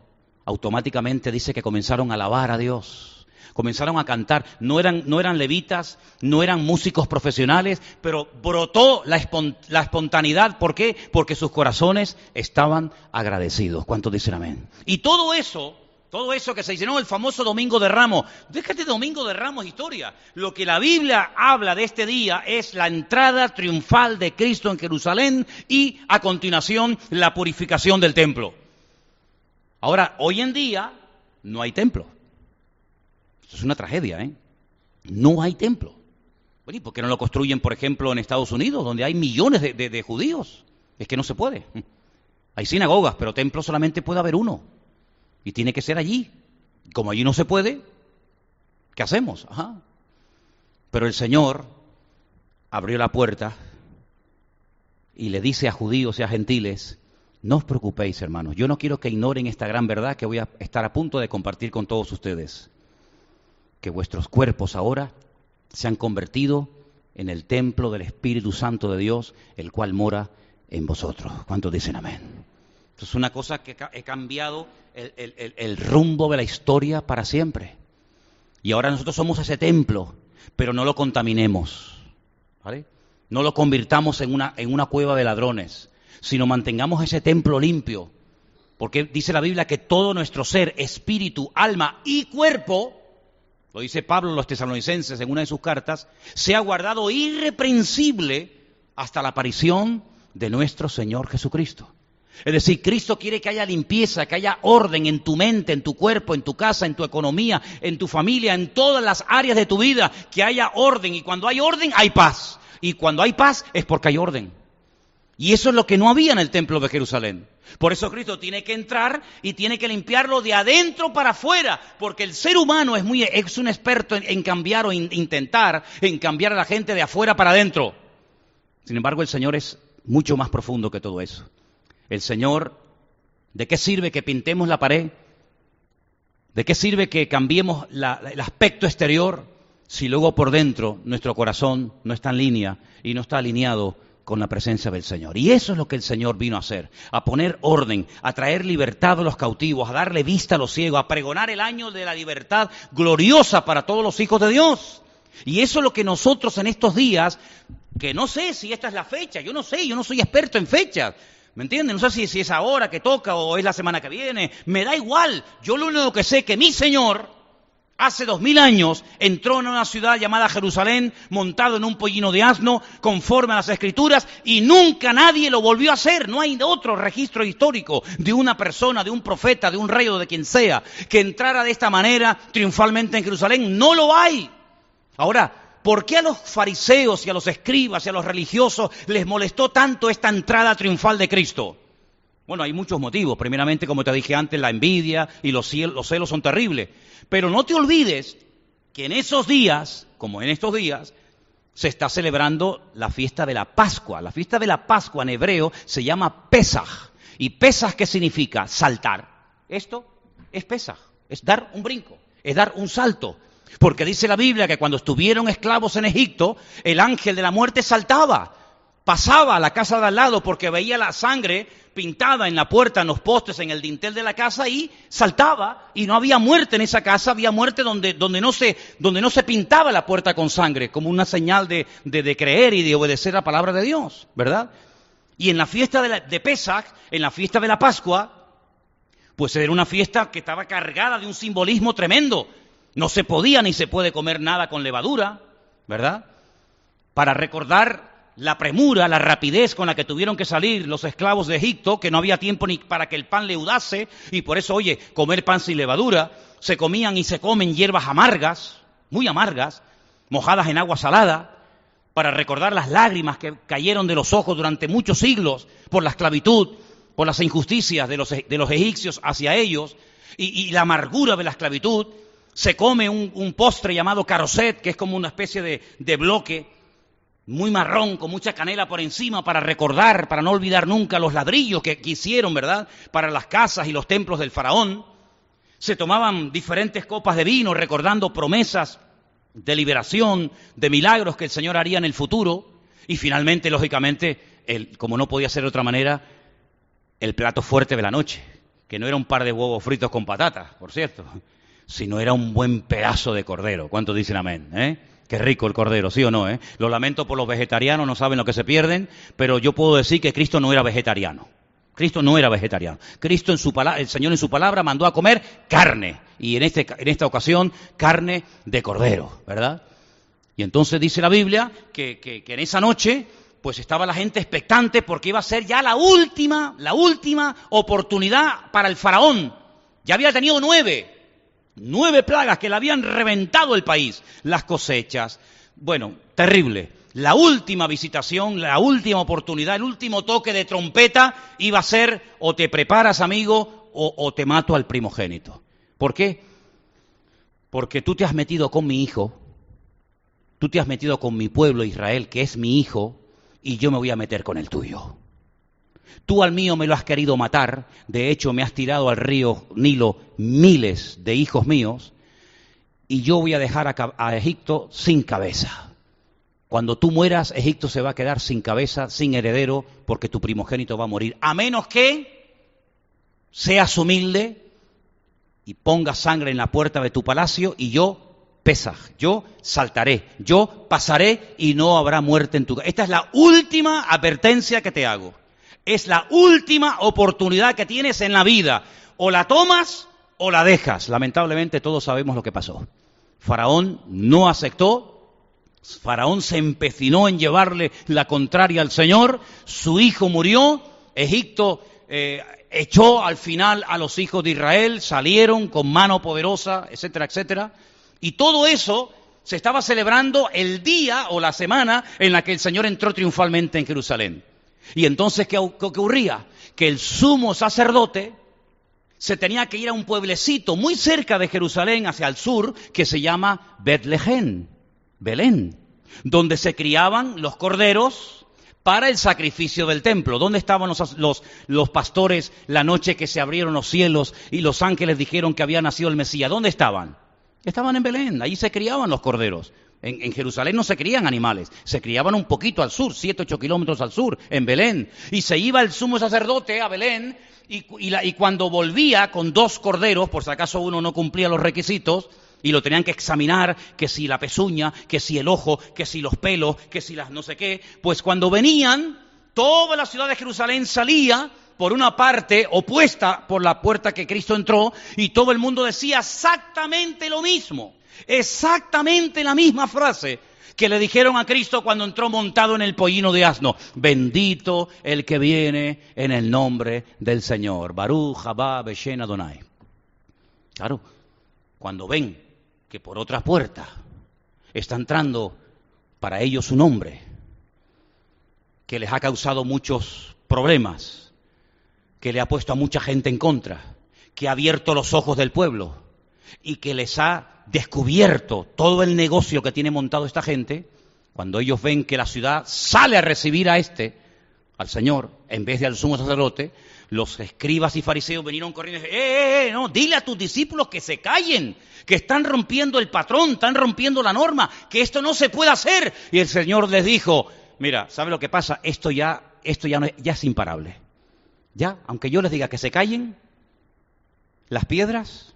automáticamente dice que comenzaron a alabar a Dios comenzaron a cantar. No eran, levitas, no eran músicos profesionales, pero brotó la, la espontaneidad. ¿Por qué? Porque sus corazones estaban agradecidos. ¿Cuántos dicen amén? Y todo eso todo eso que se dice, no, el famoso Domingo de Ramos. Déjate Domingo de Ramos historia. Lo que la Biblia habla de este día es la entrada triunfal de Cristo en Jerusalén y a continuación la purificación del templo. Ahora, hoy en día no hay templo. Esto es una tragedia, ¿eh? No hay templo. ¿y por qué no lo construyen, por ejemplo, en Estados Unidos, donde hay millones de, judíos? Es que no se puede. Hay sinagogas, pero templo solamente puede haber uno. Y tiene que ser allí. Como allí no se puede, ¿qué hacemos? Ajá. Pero el Señor abrió la puerta y le dice a judíos y a gentiles, no os preocupéis, hermanos, yo no quiero que ignoren esta gran verdad que voy a estar a punto de compartir con todos ustedes, que vuestros cuerpos ahora se han convertido en el templo del Espíritu Santo de Dios, el cual mora en vosotros. ¿Cuántos dicen amén? Es una cosa que he cambiado el, el rumbo de la historia para siempre. Y ahora nosotros somos ese templo, pero no lo contaminemos. ¿vale? No lo convirtamos en una, en una cueva de ladrones, sino mantengamos ese templo limpio. Porque dice la Biblia que todo nuestro ser, espíritu, alma y cuerpo, lo dice Pablo en los tesalonicenses en una de sus cartas, se ha guardado irreprensible hasta la aparición de nuestro Señor Jesucristo. Es decir, Cristo quiere que haya limpieza, que haya orden en tu mente, en tu cuerpo, en tu casa, en tu economía, en tu familia, en todas las áreas de tu vida, que haya orden. Y cuando hay orden, hay paz. Y cuando hay paz es porque hay orden. Y eso es lo que no había en el templo de Jerusalén. Por eso Cristo tiene que entrar y tiene que limpiarlo de adentro para afuera, porque el ser humano es, muy, es un experto en, cambiar o intentar en cambiar a la gente de afuera para adentro. Sin embargo, el Señor es mucho más profundo que todo eso. El Señor, ¿de qué sirve que pintemos la pared? ¿De qué sirve que cambiemos el aspecto exterior si luego por dentro nuestro corazón no está en línea y no está alineado con la presencia del Señor? Y eso es lo que el Señor vino a hacer, a poner orden, a traer libertad a los cautivos, a darle vista a los ciegos, a pregonar el año de la libertad gloriosa para todos los hijos de Dios. Y eso es lo que nosotros en estos días, que no sé si esta es la fecha, yo no sé, yo no soy experto en fechas, ¿Me entienden? No sé si, si, es ahora que toca o es la semana que viene. Me da igual. Yo lo único que sé es que mi Señor, hace dos mil años, entró en una ciudad llamada Jerusalén, montado en un pollino de asno, conforme a las Escrituras, y nunca nadie lo volvió a hacer. No hay otro registro histórico de una persona, de un profeta, de un rey o de quien sea, que entrara de esta manera triunfalmente en Jerusalén. No lo hay. Ahora, ¿Por qué a los fariseos y a los escribas y a los religiosos les molestó tanto esta entrada triunfal de Cristo? Bueno, hay muchos motivos. Primeramente, como te dije antes, la envidia y los, celos son terribles. Pero no te olvides que en esos días, como en estos días, se está celebrando la fiesta de la Pascua. La fiesta de la Pascua en hebreo se llama Pesaj. ¿Y Pesaj qué significa? Saltar. Esto es Pesaj, es dar un brinco, es dar un salto, porque dice la Biblia que cuando estuvieron esclavos en Egipto, el ángel de la muerte saltaba, pasaba a la casa de al lado porque veía la sangre pintada en la puerta, en los postes, en el dintel de la casa y saltaba y no había muerte en esa casa, había muerte donde, donde, no, se, donde no se pintaba la puerta con sangre, como una señal de, de, creer y de obedecer la palabra de Dios, ¿verdad? Y en la fiesta de, de Pesach, en la fiesta de la Pascua, pues era una fiesta que estaba cargada de un simbolismo tremendo. No se podía ni se puede comer nada con levadura, ¿verdad? Para recordar la premura, la rapidez con la que tuvieron que salir los esclavos de Egipto, que no había tiempo ni para que el pan leudase, y por eso, oye, comer pan sin levadura, se comían y se comen hierbas amargas, muy amargas, mojadas en agua salada, para recordar las lágrimas que cayeron de los ojos durante muchos siglos por la esclavitud, por las injusticias de los, de los egipcios hacia ellos, y, y la amargura de la esclavitud, se come un, postre llamado caroset, que es como una especie de, bloque muy marrón, con mucha canela por encima, para recordar, para no olvidar nunca los ladrillos que, hicieron, ¿verdad?, para las casas y los templos del faraón. Se tomaban diferentes copas de vino, recordando promesas de liberación, de milagros que el Señor haría en el futuro. Y finalmente, lógicamente, como no podía ser de otra manera, el plato fuerte de la noche, que no era un par de huevos fritos con patatas, por cierto, si no era un buen pedazo de cordero. ¿Cuántos dicen amén? Eh? Qué rico el cordero, ¿sí o no? Eh? Lo lamento por los vegetarianos, no saben lo que se pierden, pero yo puedo decir que Cristo no era vegetariano. Cristo no era vegetariano. Cristo en su palabra, el Señor en su palabra mandó a comer carne. Y en, este, en esta ocasión, carne de cordero, ¿verdad? Y entonces dice la Biblia que, que, que en esa noche, pues estaba la gente expectante porque iba a ser ya la última, la última oportunidad para el faraón. Ya había tenido nueve, Nueve plagas que le habían reventado el país. Las cosechas. Bueno, terrible. La última visitación, la última oportunidad, el último toque de trompeta iba a ser o te preparas, amigo, o, te mato al primogénito. ¿Por qué? Porque tú te has metido con mi hijo, tú te has metido con mi pueblo Israel, que es mi hijo, y yo me voy a meter con el tuyo. Tú al mío me lo has querido matar, de hecho me has tirado al río Nilo miles de hijos míos, y yo voy a dejar a, Egipto sin cabeza. Cuando tú mueras, Egipto se va a quedar sin cabeza, sin heredero, porque tu primogénito va a morir, a menos que seas humilde y pongas sangre en la puerta de tu palacio y yo Pesaj, yo saltaré, yo pasaré y no habrá muerte en tu casa. Esta es la última advertencia que te hago. Es la última oportunidad que tienes en la vida. O la tomas o la dejas. Lamentablemente todos sabemos lo que pasó. Faraón no aceptó, Faraón se empecinó en llevarle la contraria al Señor, su hijo murió, Egipto eh, echó al final a los hijos de Israel, salieron con mano poderosa, etcétera, etcétera. Y todo eso se estaba celebrando el día o la semana en la que el Señor entró triunfalmente en Jerusalén. Y entonces, ¿qué, ocurría? Que el sumo sacerdote se tenía que ir a un pueblecito muy cerca de Jerusalén, hacia el sur, que se llama Betlehem, Belén, donde se criaban los corderos para el sacrificio del templo. ¿Dónde estaban los, los, pastores la noche que se abrieron los cielos y los ángeles dijeron que había nacido el Mesías? ¿Dónde estaban? Estaban en Belén, allí se criaban los corderos. En, Jerusalén no se crían animales, se criaban un poquito al sur, siete, ocho kilómetros al sur, en Belén. Y se iba el sumo sacerdote a Belén y, y cuando volvía con dos corderos, por si acaso uno no cumplía los requisitos, y lo tenían que examinar, que si la pezuña, que si el ojo, que si los pelos, que si las no sé qué, pues cuando venían, toda la ciudad de Jerusalén salía por una parte opuesta por la puerta que Cristo entró y todo el mundo decía exactamente lo mismo, exactamente la misma frase que le dijeron a Cristo cuando entró montado en el pollino de asno, bendito el que viene en el nombre del Señor, Baruch Haba Beshen Adonai. Claro, cuando ven que por otra puerta está entrando para ellos un hombre que les ha causado muchos problemas, que le ha puesto a mucha gente en contra, que ha abierto los ojos del pueblo y que les ha descubierto todo el negocio que tiene montado esta gente, cuando ellos ven que la ciudad sale a recibir a este, al Señor, en vez de al sumo sacerdote, los escribas y fariseos vinieron corriendo y dijeron, ¡eh, eh, eh! No, dile a tus discípulos que se callen, que están rompiendo el patrón, están rompiendo la norma, que esto no se puede hacer. Y el Señor les dijo, mira, ¿sabe lo que pasa? Esto ya, esto ya, no, ya es imparable. Ya, aunque yo les diga que se callen, las piedras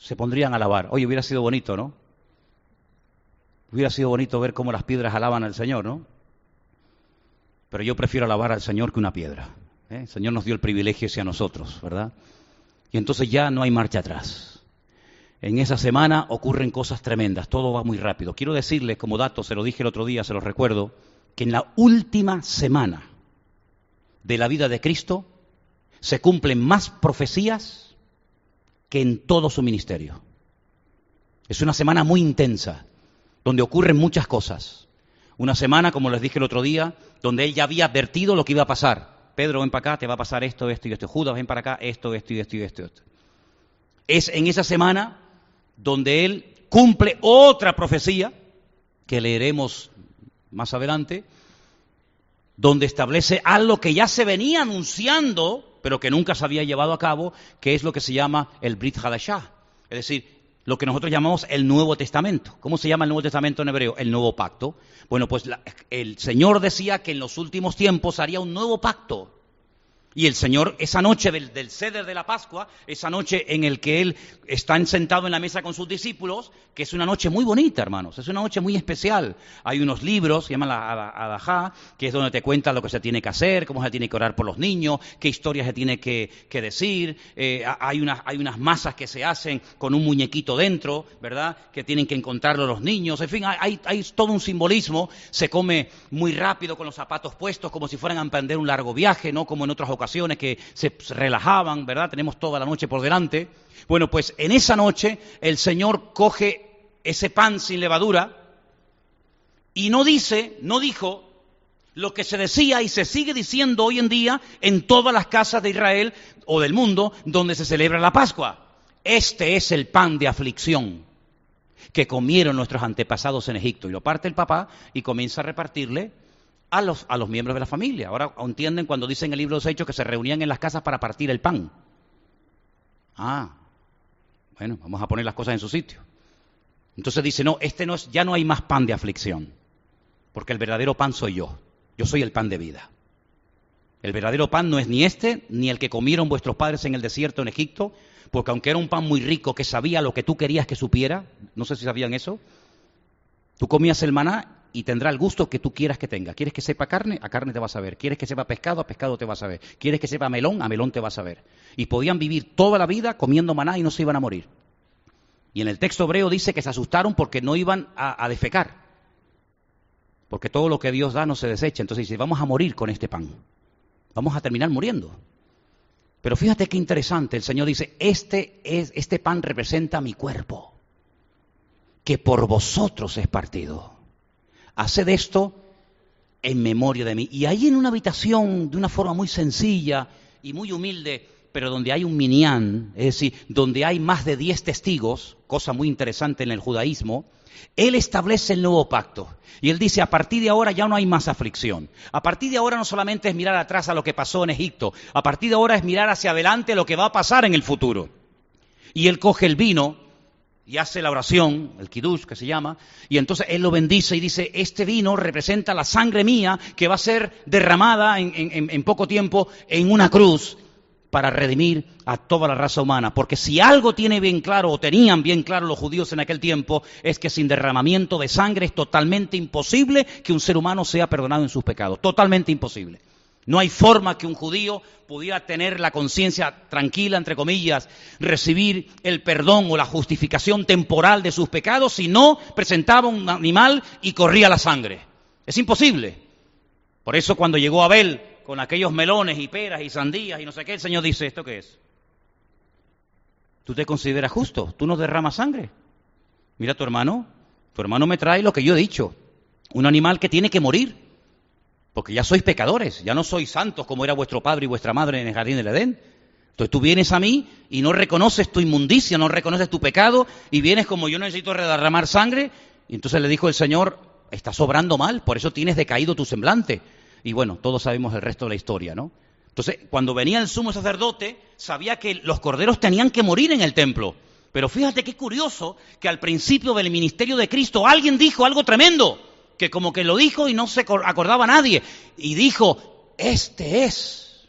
se pondrían a alabar. Oye, hubiera sido bonito, ¿no? Hubiera sido bonito ver cómo las piedras alaban al Señor, ¿no? Pero yo prefiero alabar al Señor que una piedra. ¿eh? El Señor nos dio el privilegio hacia nosotros, ¿verdad? Y entonces ya no hay marcha atrás. En esa semana ocurren cosas tremendas, todo va muy rápido. Quiero decirles como dato, se lo dije el otro día, se lo recuerdo, que en la última semana de la vida de Cristo se cumplen más profecías que en todo su ministerio. Es una semana muy intensa, donde ocurren muchas cosas. Una semana, como les dije el otro día, donde él ya había advertido lo que iba a pasar. Pedro, ven para acá, te va a pasar esto, esto y esto. Judas, ven para acá, esto, esto y esto y esto. esto. Es en esa semana donde él cumple otra profecía que leeremos más adelante, donde establece algo que ya se venía anunciando, pero que nunca se había llevado a cabo, que es lo que se llama el Brit Hadashah, es decir, lo que nosotros llamamos el Nuevo Testamento. ¿Cómo se llama el Nuevo Testamento en hebreo? El Nuevo Pacto. Bueno, pues el Señor decía que en los últimos tiempos haría un nuevo pacto y el Señor, esa noche del, del ceder de la Pascua, esa noche en el que Él está sentado en la mesa con sus discípulos, que es una noche muy bonita, hermanos, es una noche muy especial. Hay unos libros, se llaman la Adajá, que es donde te cuenta lo que se tiene que hacer, cómo se tiene que orar por los niños, qué historias se tiene que, decir. Eh, hay, unas, hay unas masas que se hacen con un muñequito dentro, ¿verdad? Que tienen que encontrarlo los niños. En fin, hay, hay todo un simbolismo. Se come muy rápido con los zapatos puestos, como si fueran a emprender un largo viaje, ¿no? Como en otras ocasiones que se relajaban, ¿verdad? Tenemos toda la noche por delante. Bueno, pues en esa noche el Señor coge ese pan sin levadura y no dice, no dijo lo que se decía y se sigue diciendo hoy en día en todas las casas de Israel o del mundo donde se celebra la Pascua. Este es el pan de aflicción que comieron nuestros antepasados en Egipto. Y lo parte el papá y comienza a repartirle a los, a los miembros de la familia. Ahora entienden cuando dicen en el libro de los Hechos que se reunían en las casas para partir el pan. Ah, bueno, vamos a poner las cosas en su sitio. Entonces dice, no, este no es, ya no hay más pan de aflicción, porque el verdadero pan soy yo. Yo soy el pan de vida. El verdadero pan no es ni este, ni el que comieron vuestros padres en el desierto en Egipto, porque aunque era un pan muy rico que sabía lo que tú querías que supiera, no sé si sabían eso, tú comías el maná y tendrá el gusto que tú quieras que tenga. ¿Quieres que sepa carne? A carne te vas a ver. ¿Quieres que sepa pescado? A pescado te vas a ver. ¿Quieres que sepa melón? A melón te vas a ver. Y podían vivir toda la vida comiendo maná y no se iban a morir. Y en el texto hebreo dice que se asustaron porque no iban a, defecar. Porque todo lo que Dios da no se desecha. Entonces dice, vamos a morir con este pan. Vamos a terminar muriendo. Pero fíjate qué interesante, el Señor dice, este, es, este pan representa mi cuerpo, que por vosotros es partido. Haced esto en memoria de mí. Y ahí en una habitación, de una forma muy sencilla y muy humilde, pero donde hay un minián, es decir, donde hay más de diez testigos, cosa muy interesante en el judaísmo, él establece el nuevo pacto. Y él dice, a partir de ahora ya no hay más aflicción. A partir de ahora no solamente es mirar atrás a lo que pasó en Egipto, a partir de ahora es mirar hacia adelante lo que va a pasar en el futuro. Y él coge el vino y hace la oración, el kiddush que se llama, y entonces él lo bendice y dice, este vino representa la sangre mía que va a ser derramada en, en poco tiempo en una cruz para redimir a toda la raza humana. Porque si algo tiene bien claro, o tenían bien claro los judíos en aquel tiempo, es que sin derramamiento de sangre es totalmente imposible que un ser humano sea perdonado en sus pecados. Totalmente imposible. No hay forma que un judío pudiera tener la conciencia tranquila, entre comillas, recibir el perdón o la justificación temporal de sus pecados si no presentaba un animal y corría la sangre. Es imposible. Por eso cuando llegó Abel con aquellos melones y peras y sandías y no sé qué, el Señor dice, ¿esto qué es? ¿Tú te consideras justo? ¿Tú no derramas sangre? Mira tu hermano, tu hermano me trae lo que yo he dicho, un animal que tiene que morir, porque ya sois pecadores, ya no sois santos como era vuestro padre y vuestra madre en el jardín del Edén. Entonces tú vienes a mí y no reconoces tu inmundicia, no reconoces tu pecado y vienes como yo necesito derramar sangre. Y entonces le dijo el Señor, estás obrando mal, por eso tienes decaído tu semblante. Y bueno, todos sabemos el resto de la historia, ¿no? Entonces, cuando venía el sumo sacerdote, sabía que los corderos tenían que morir en el templo. Pero fíjate qué curioso que al principio del ministerio de Cristo alguien dijo algo tremendo, que como que lo dijo y no se acordaba nadie. Y dijo, este es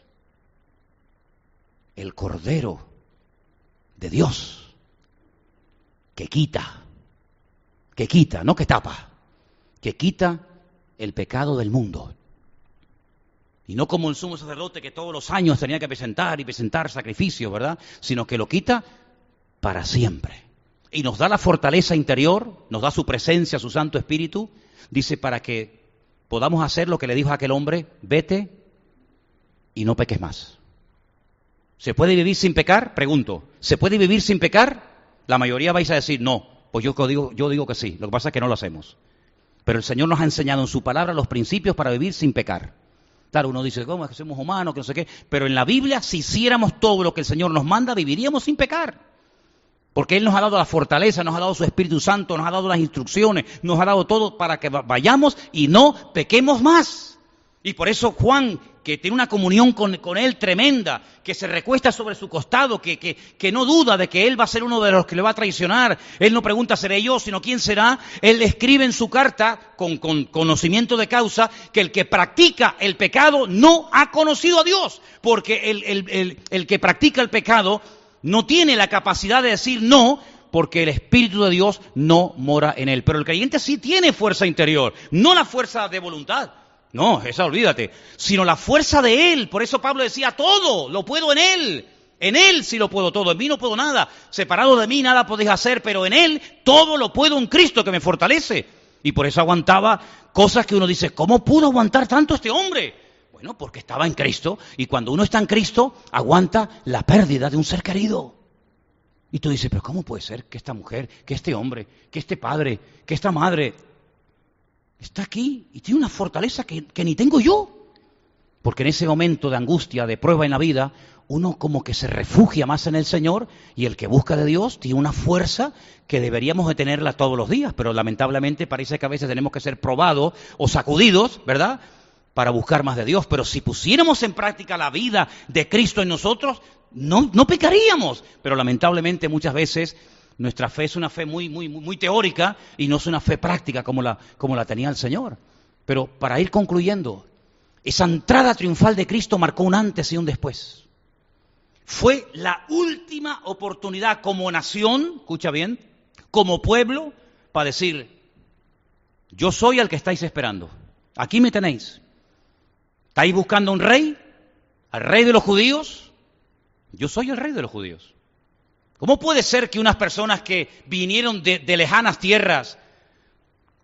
el cordero de Dios, que quita, que quita, no que tapa, que quita el pecado del mundo. Y no como el sumo sacerdote que todos los años tenía que presentar y presentar sacrificios, ¿verdad? Sino que lo quita para siempre. Y nos da la fortaleza interior, nos da su presencia, su Santo Espíritu, dice para que podamos hacer lo que le dijo a aquel hombre, vete y no peques más. ¿Se puede vivir sin pecar? Pregunto. ¿Se puede vivir sin pecar? La mayoría vais a decir no. Pues yo digo, yo digo que sí. Lo que pasa es que no lo hacemos. Pero el Señor nos ha enseñado en su palabra los principios para vivir sin pecar. Claro, uno dice, ¿cómo es que somos humanos? Que no sé qué. Pero en la Biblia, si hiciéramos todo lo que el Señor nos manda, viviríamos sin pecar. Porque Él nos ha dado la fortaleza, nos ha dado su Espíritu Santo, nos ha dado las instrucciones, nos ha dado todo para que vayamos y no pequemos más. Y por eso Juan que tiene una comunión con, Él tremenda, que se recuesta sobre su costado, que, que, no duda de que Él va a ser uno de los que le va a traicionar. Él no pregunta, ¿seré yo? sino ¿quién será? Él escribe en su carta, con, con conocimiento de causa, que el que practica el pecado no ha conocido a Dios, porque el, el, el que practica el pecado no tiene la capacidad de decir no, porque el Espíritu de Dios no mora en él. Pero el creyente sí tiene fuerza interior, no la fuerza de voluntad. No, esa olvídate. Sino la fuerza de Él. Por eso Pablo decía, todo lo puedo en Él. En Él sí lo puedo todo. En mí no puedo nada. Separado de mí nada podéis hacer, pero en Él todo lo puedo en Cristo que me fortalece. Y por eso aguantaba cosas que uno dice, ¿cómo pudo aguantar tanto este hombre? Bueno, porque estaba en Cristo. Y cuando uno está en Cristo, aguanta la pérdida de un ser querido. Y tú dices, pero ¿cómo puede ser que esta mujer, que este hombre, que este padre, que esta madre está aquí y tiene una fortaleza que, ni tengo yo. Porque en ese momento de angustia, de prueba en la vida, uno como que se refugia más en el Señor y el que busca de Dios tiene una fuerza que deberíamos de tenerla todos los días, pero lamentablemente parece que a veces tenemos que ser probados o sacudidos, ¿verdad? Para buscar más de Dios, pero si pusiéramos en práctica la vida de Cristo en nosotros, no, pecaríamos. Pero lamentablemente muchas veces nuestra fe es una fe muy teórica y no es una fe práctica como la, como la tenía el Señor. Pero para ir concluyendo, esa entrada triunfal de Cristo marcó un antes y un después. Fue la última oportunidad como nación, escucha bien, como pueblo, para decir, yo soy el que estáis esperando. Aquí me tenéis. ¿Estáis buscando un rey? ¿Al rey de los judíos? Yo soy el rey de los judíos. ¿Cómo puede ser que unas personas que vinieron de, lejanas tierras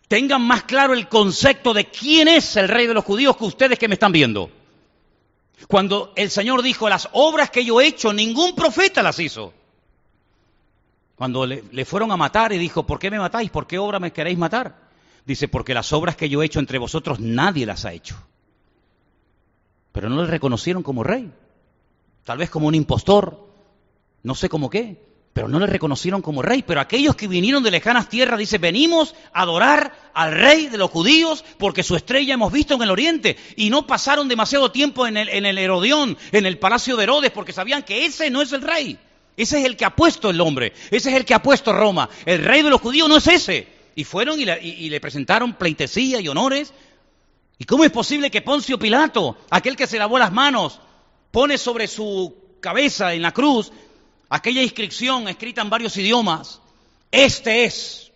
tengan más claro el concepto de quién es el rey de los judíos que ustedes que me están viendo? Cuando el Señor dijo, las obras que yo he hecho, ningún profeta las hizo. Cuando le, le, fueron a matar y dijo, ¿por qué me matáis? ¿Por qué obra me queréis matar? Dice, porque las obras que yo he hecho entre vosotros nadie las ha hecho. Pero no le reconocieron como rey. Tal vez como un impostor, no sé cómo qué, pero no le reconocieron como rey. Pero aquellos que vinieron de lejanas tierras, dice, venimos a adorar al rey de los judíos porque su estrella hemos visto en el oriente. Y no pasaron demasiado tiempo en el, en Herodión, en el palacio de Herodes, porque sabían que ese no es el rey. Ese es el que ha puesto el hombre, ese es el que ha puesto Roma. El rey de los judíos no es ese. Y fueron y le, y le presentaron pleitesía y honores. ¿Y cómo es posible que Poncio Pilato, aquel que se lavó las manos, pone sobre su cabeza en la cruz aquella inscripción escrita en varios idiomas, este es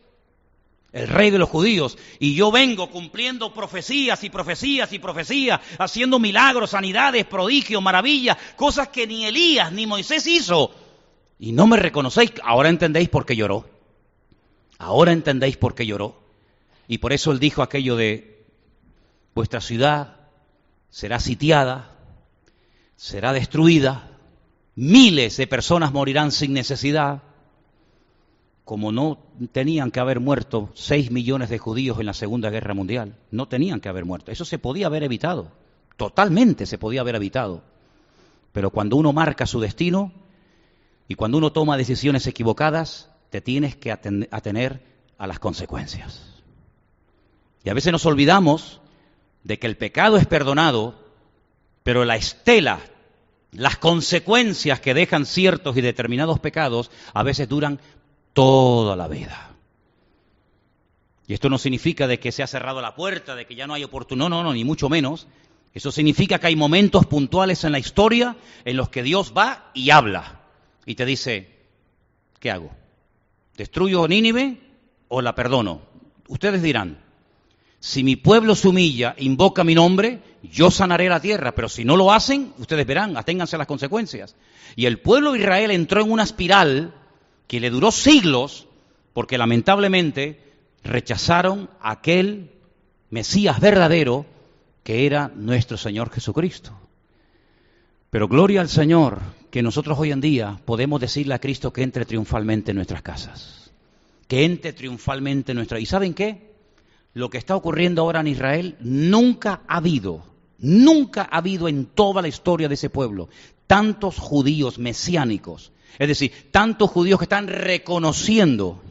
el rey de los judíos, y yo vengo cumpliendo profecías y profecías y profecías, haciendo milagros, sanidades, prodigios, maravillas, cosas que ni Elías ni Moisés hizo, y no me reconocéis, ahora entendéis por qué lloró, ahora entendéis por qué lloró, y por eso él dijo aquello de, vuestra ciudad será sitiada, será destruida, miles de personas morirán sin necesidad, como no tenían que haber muerto seis millones de judíos en la Segunda Guerra Mundial, no tenían que haber muerto. Eso se podía haber evitado, totalmente se podía haber evitado. Pero cuando uno marca su destino y cuando uno toma decisiones equivocadas, te tienes que atener a las consecuencias. Y a veces nos olvidamos de que el pecado es perdonado, pero la estela las consecuencias que dejan ciertos y determinados pecados a veces duran toda la vida. Y esto no significa de que se ha cerrado la puerta, de que ya no hay oportunidad, no, no, no, ni mucho menos. Eso significa que hay momentos puntuales en la historia en los que Dios va y habla y te dice, ¿qué hago? ¿Destruyo Nínive o la perdono? Ustedes dirán, si mi pueblo se humilla, invoca mi nombre, yo sanaré la tierra, pero si no lo hacen, ustedes verán, aténganse a las consecuencias. Y el pueblo de Israel entró en una espiral que le duró siglos, porque lamentablemente rechazaron aquel Mesías verdadero que era nuestro Señor Jesucristo. Pero gloria al Señor que nosotros hoy en día podemos decirle a Cristo que entre triunfalmente en nuestras casas, que entre triunfalmente en nuestras... ¿Y saben qué? Lo que está ocurriendo ahora en Israel, nunca ha habido, nunca ha habido en toda la historia de ese pueblo tantos judíos mesiánicos, es decir, tantos judíos que están reconociendo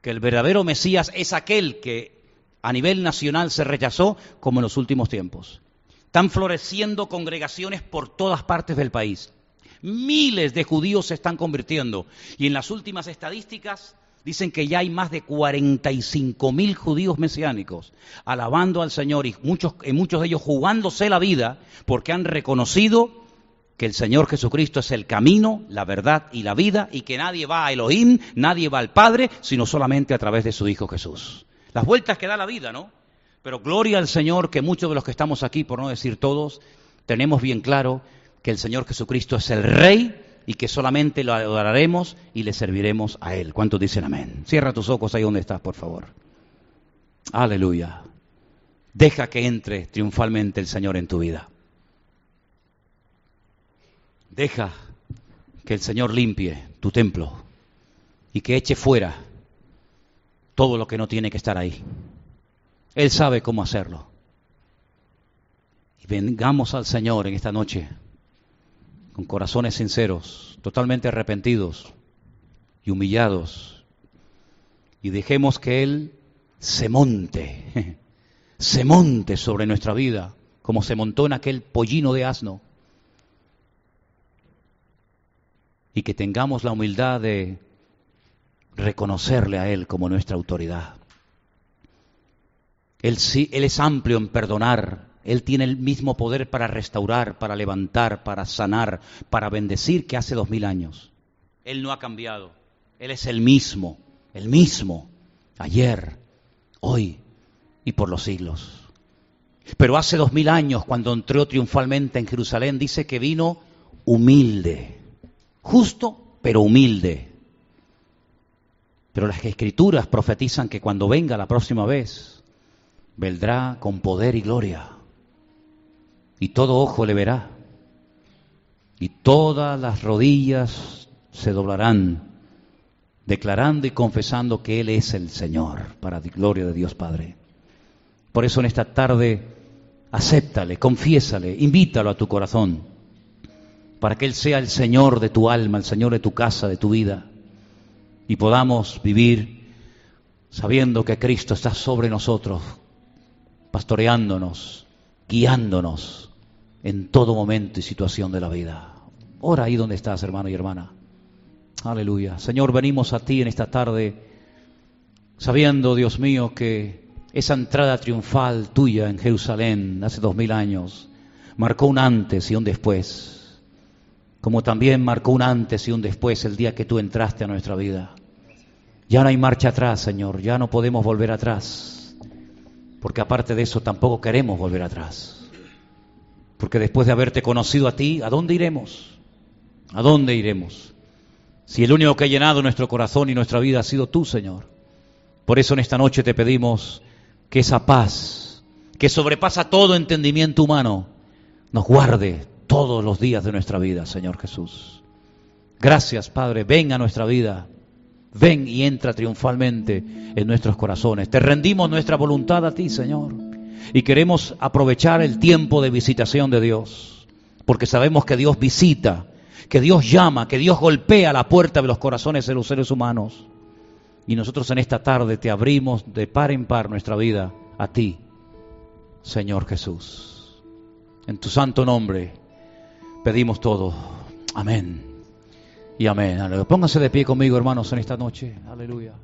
que el verdadero Mesías es aquel que a nivel nacional se rechazó como en los últimos tiempos. Están floreciendo congregaciones por todas partes del país. Miles de judíos se están convirtiendo y en las últimas estadísticas Dicen que ya hay más de 45 mil judíos mesiánicos alabando al Señor y muchos, muchos de ellos jugándose la vida porque han reconocido que el Señor Jesucristo es el camino, la verdad y la vida y que nadie va a Elohim, nadie va al Padre, sino solamente a través de su Hijo Jesús. Las vueltas que da la vida, ¿no? Pero gloria al Señor que muchos de los que estamos aquí, por no decir todos, tenemos bien claro que el Señor Jesucristo es el Rey y que solamente lo adoraremos y le serviremos a Él. ¿Cuántos dicen amén? Cierra tus ojos ahí donde estás, por favor. Aleluya. Deja que entre triunfalmente el Señor en tu vida. Deja que el Señor limpie tu templo y que eche fuera todo lo que no tiene que estar ahí. Él sabe cómo hacerlo. Y vengamos al Señor en esta noche con corazones sinceros, totalmente arrepentidos y humillados, y dejemos que Él se monte, se monte sobre nuestra vida como se montó en aquel pollino de asno. Y que tengamos la humildad de reconocerle a Él como nuestra autoridad. Él, sí, él es amplio en perdonar, Él tiene el mismo poder para restaurar, para levantar, para sanar, para bendecir que hace dos mil años. Él no ha cambiado, Él es el mismo, el mismo, ayer, hoy y por los siglos. Pero hace dos mil años, cuando entró triunfalmente en Jerusalén, dice que vino humilde, justo, pero humilde. Pero las escrituras profetizan que cuando venga la próxima vez, vendrá con poder y gloria. Y todo ojo le verá. Y todas las rodillas se doblarán, declarando y confesando que Él es el Señor, para la gloria de Dios Padre. Por eso en esta tarde acéptale, confiésale, invítalo a tu corazón, para que Él sea el Señor de tu alma, el Señor de tu casa, de tu vida, y podamos vivir sabiendo que Cristo está sobre nosotros, pastoreándonos, guiándonos en todo momento y situación de la vida. Ora ahí donde estás, hermano y hermana. Aleluya. Señor, venimos a ti en esta tarde sabiendo, Dios mío, que esa entrada triunfal tuya en Jerusalén hace dos mil años marcó un antes y un después, como también marcó un antes y un después el día que tú entraste a nuestra vida. Ya no hay marcha atrás, Señor, ya no podemos volver atrás, porque aparte de eso tampoco queremos volver atrás, porque después de haberte conocido a ti, ¿a dónde iremos? ¿A dónde iremos? Si el único que ha llenado nuestro corazón y nuestra vida ha sido tú, Señor. Por eso en esta noche te pedimos que esa paz, que sobrepasa todo entendimiento humano, nos guarde todos los días de nuestra vida, Señor Jesús. Gracias, Padre. Ven a nuestra vida. Ven y entra triunfalmente en nuestros corazones. Te rendimos nuestra voluntad a ti, Señor. Y queremos aprovechar el tiempo de visitación de Dios. Porque sabemos que Dios visita, que Dios llama, que Dios golpea la puerta de los corazones de los seres humanos. Y nosotros en esta tarde te abrimos de par en par nuestra vida a ti, Señor Jesús. En tu santo nombre pedimos todo. Amén. Y amén. Pónganse de pie conmigo, hermanos, en esta noche. Aleluya.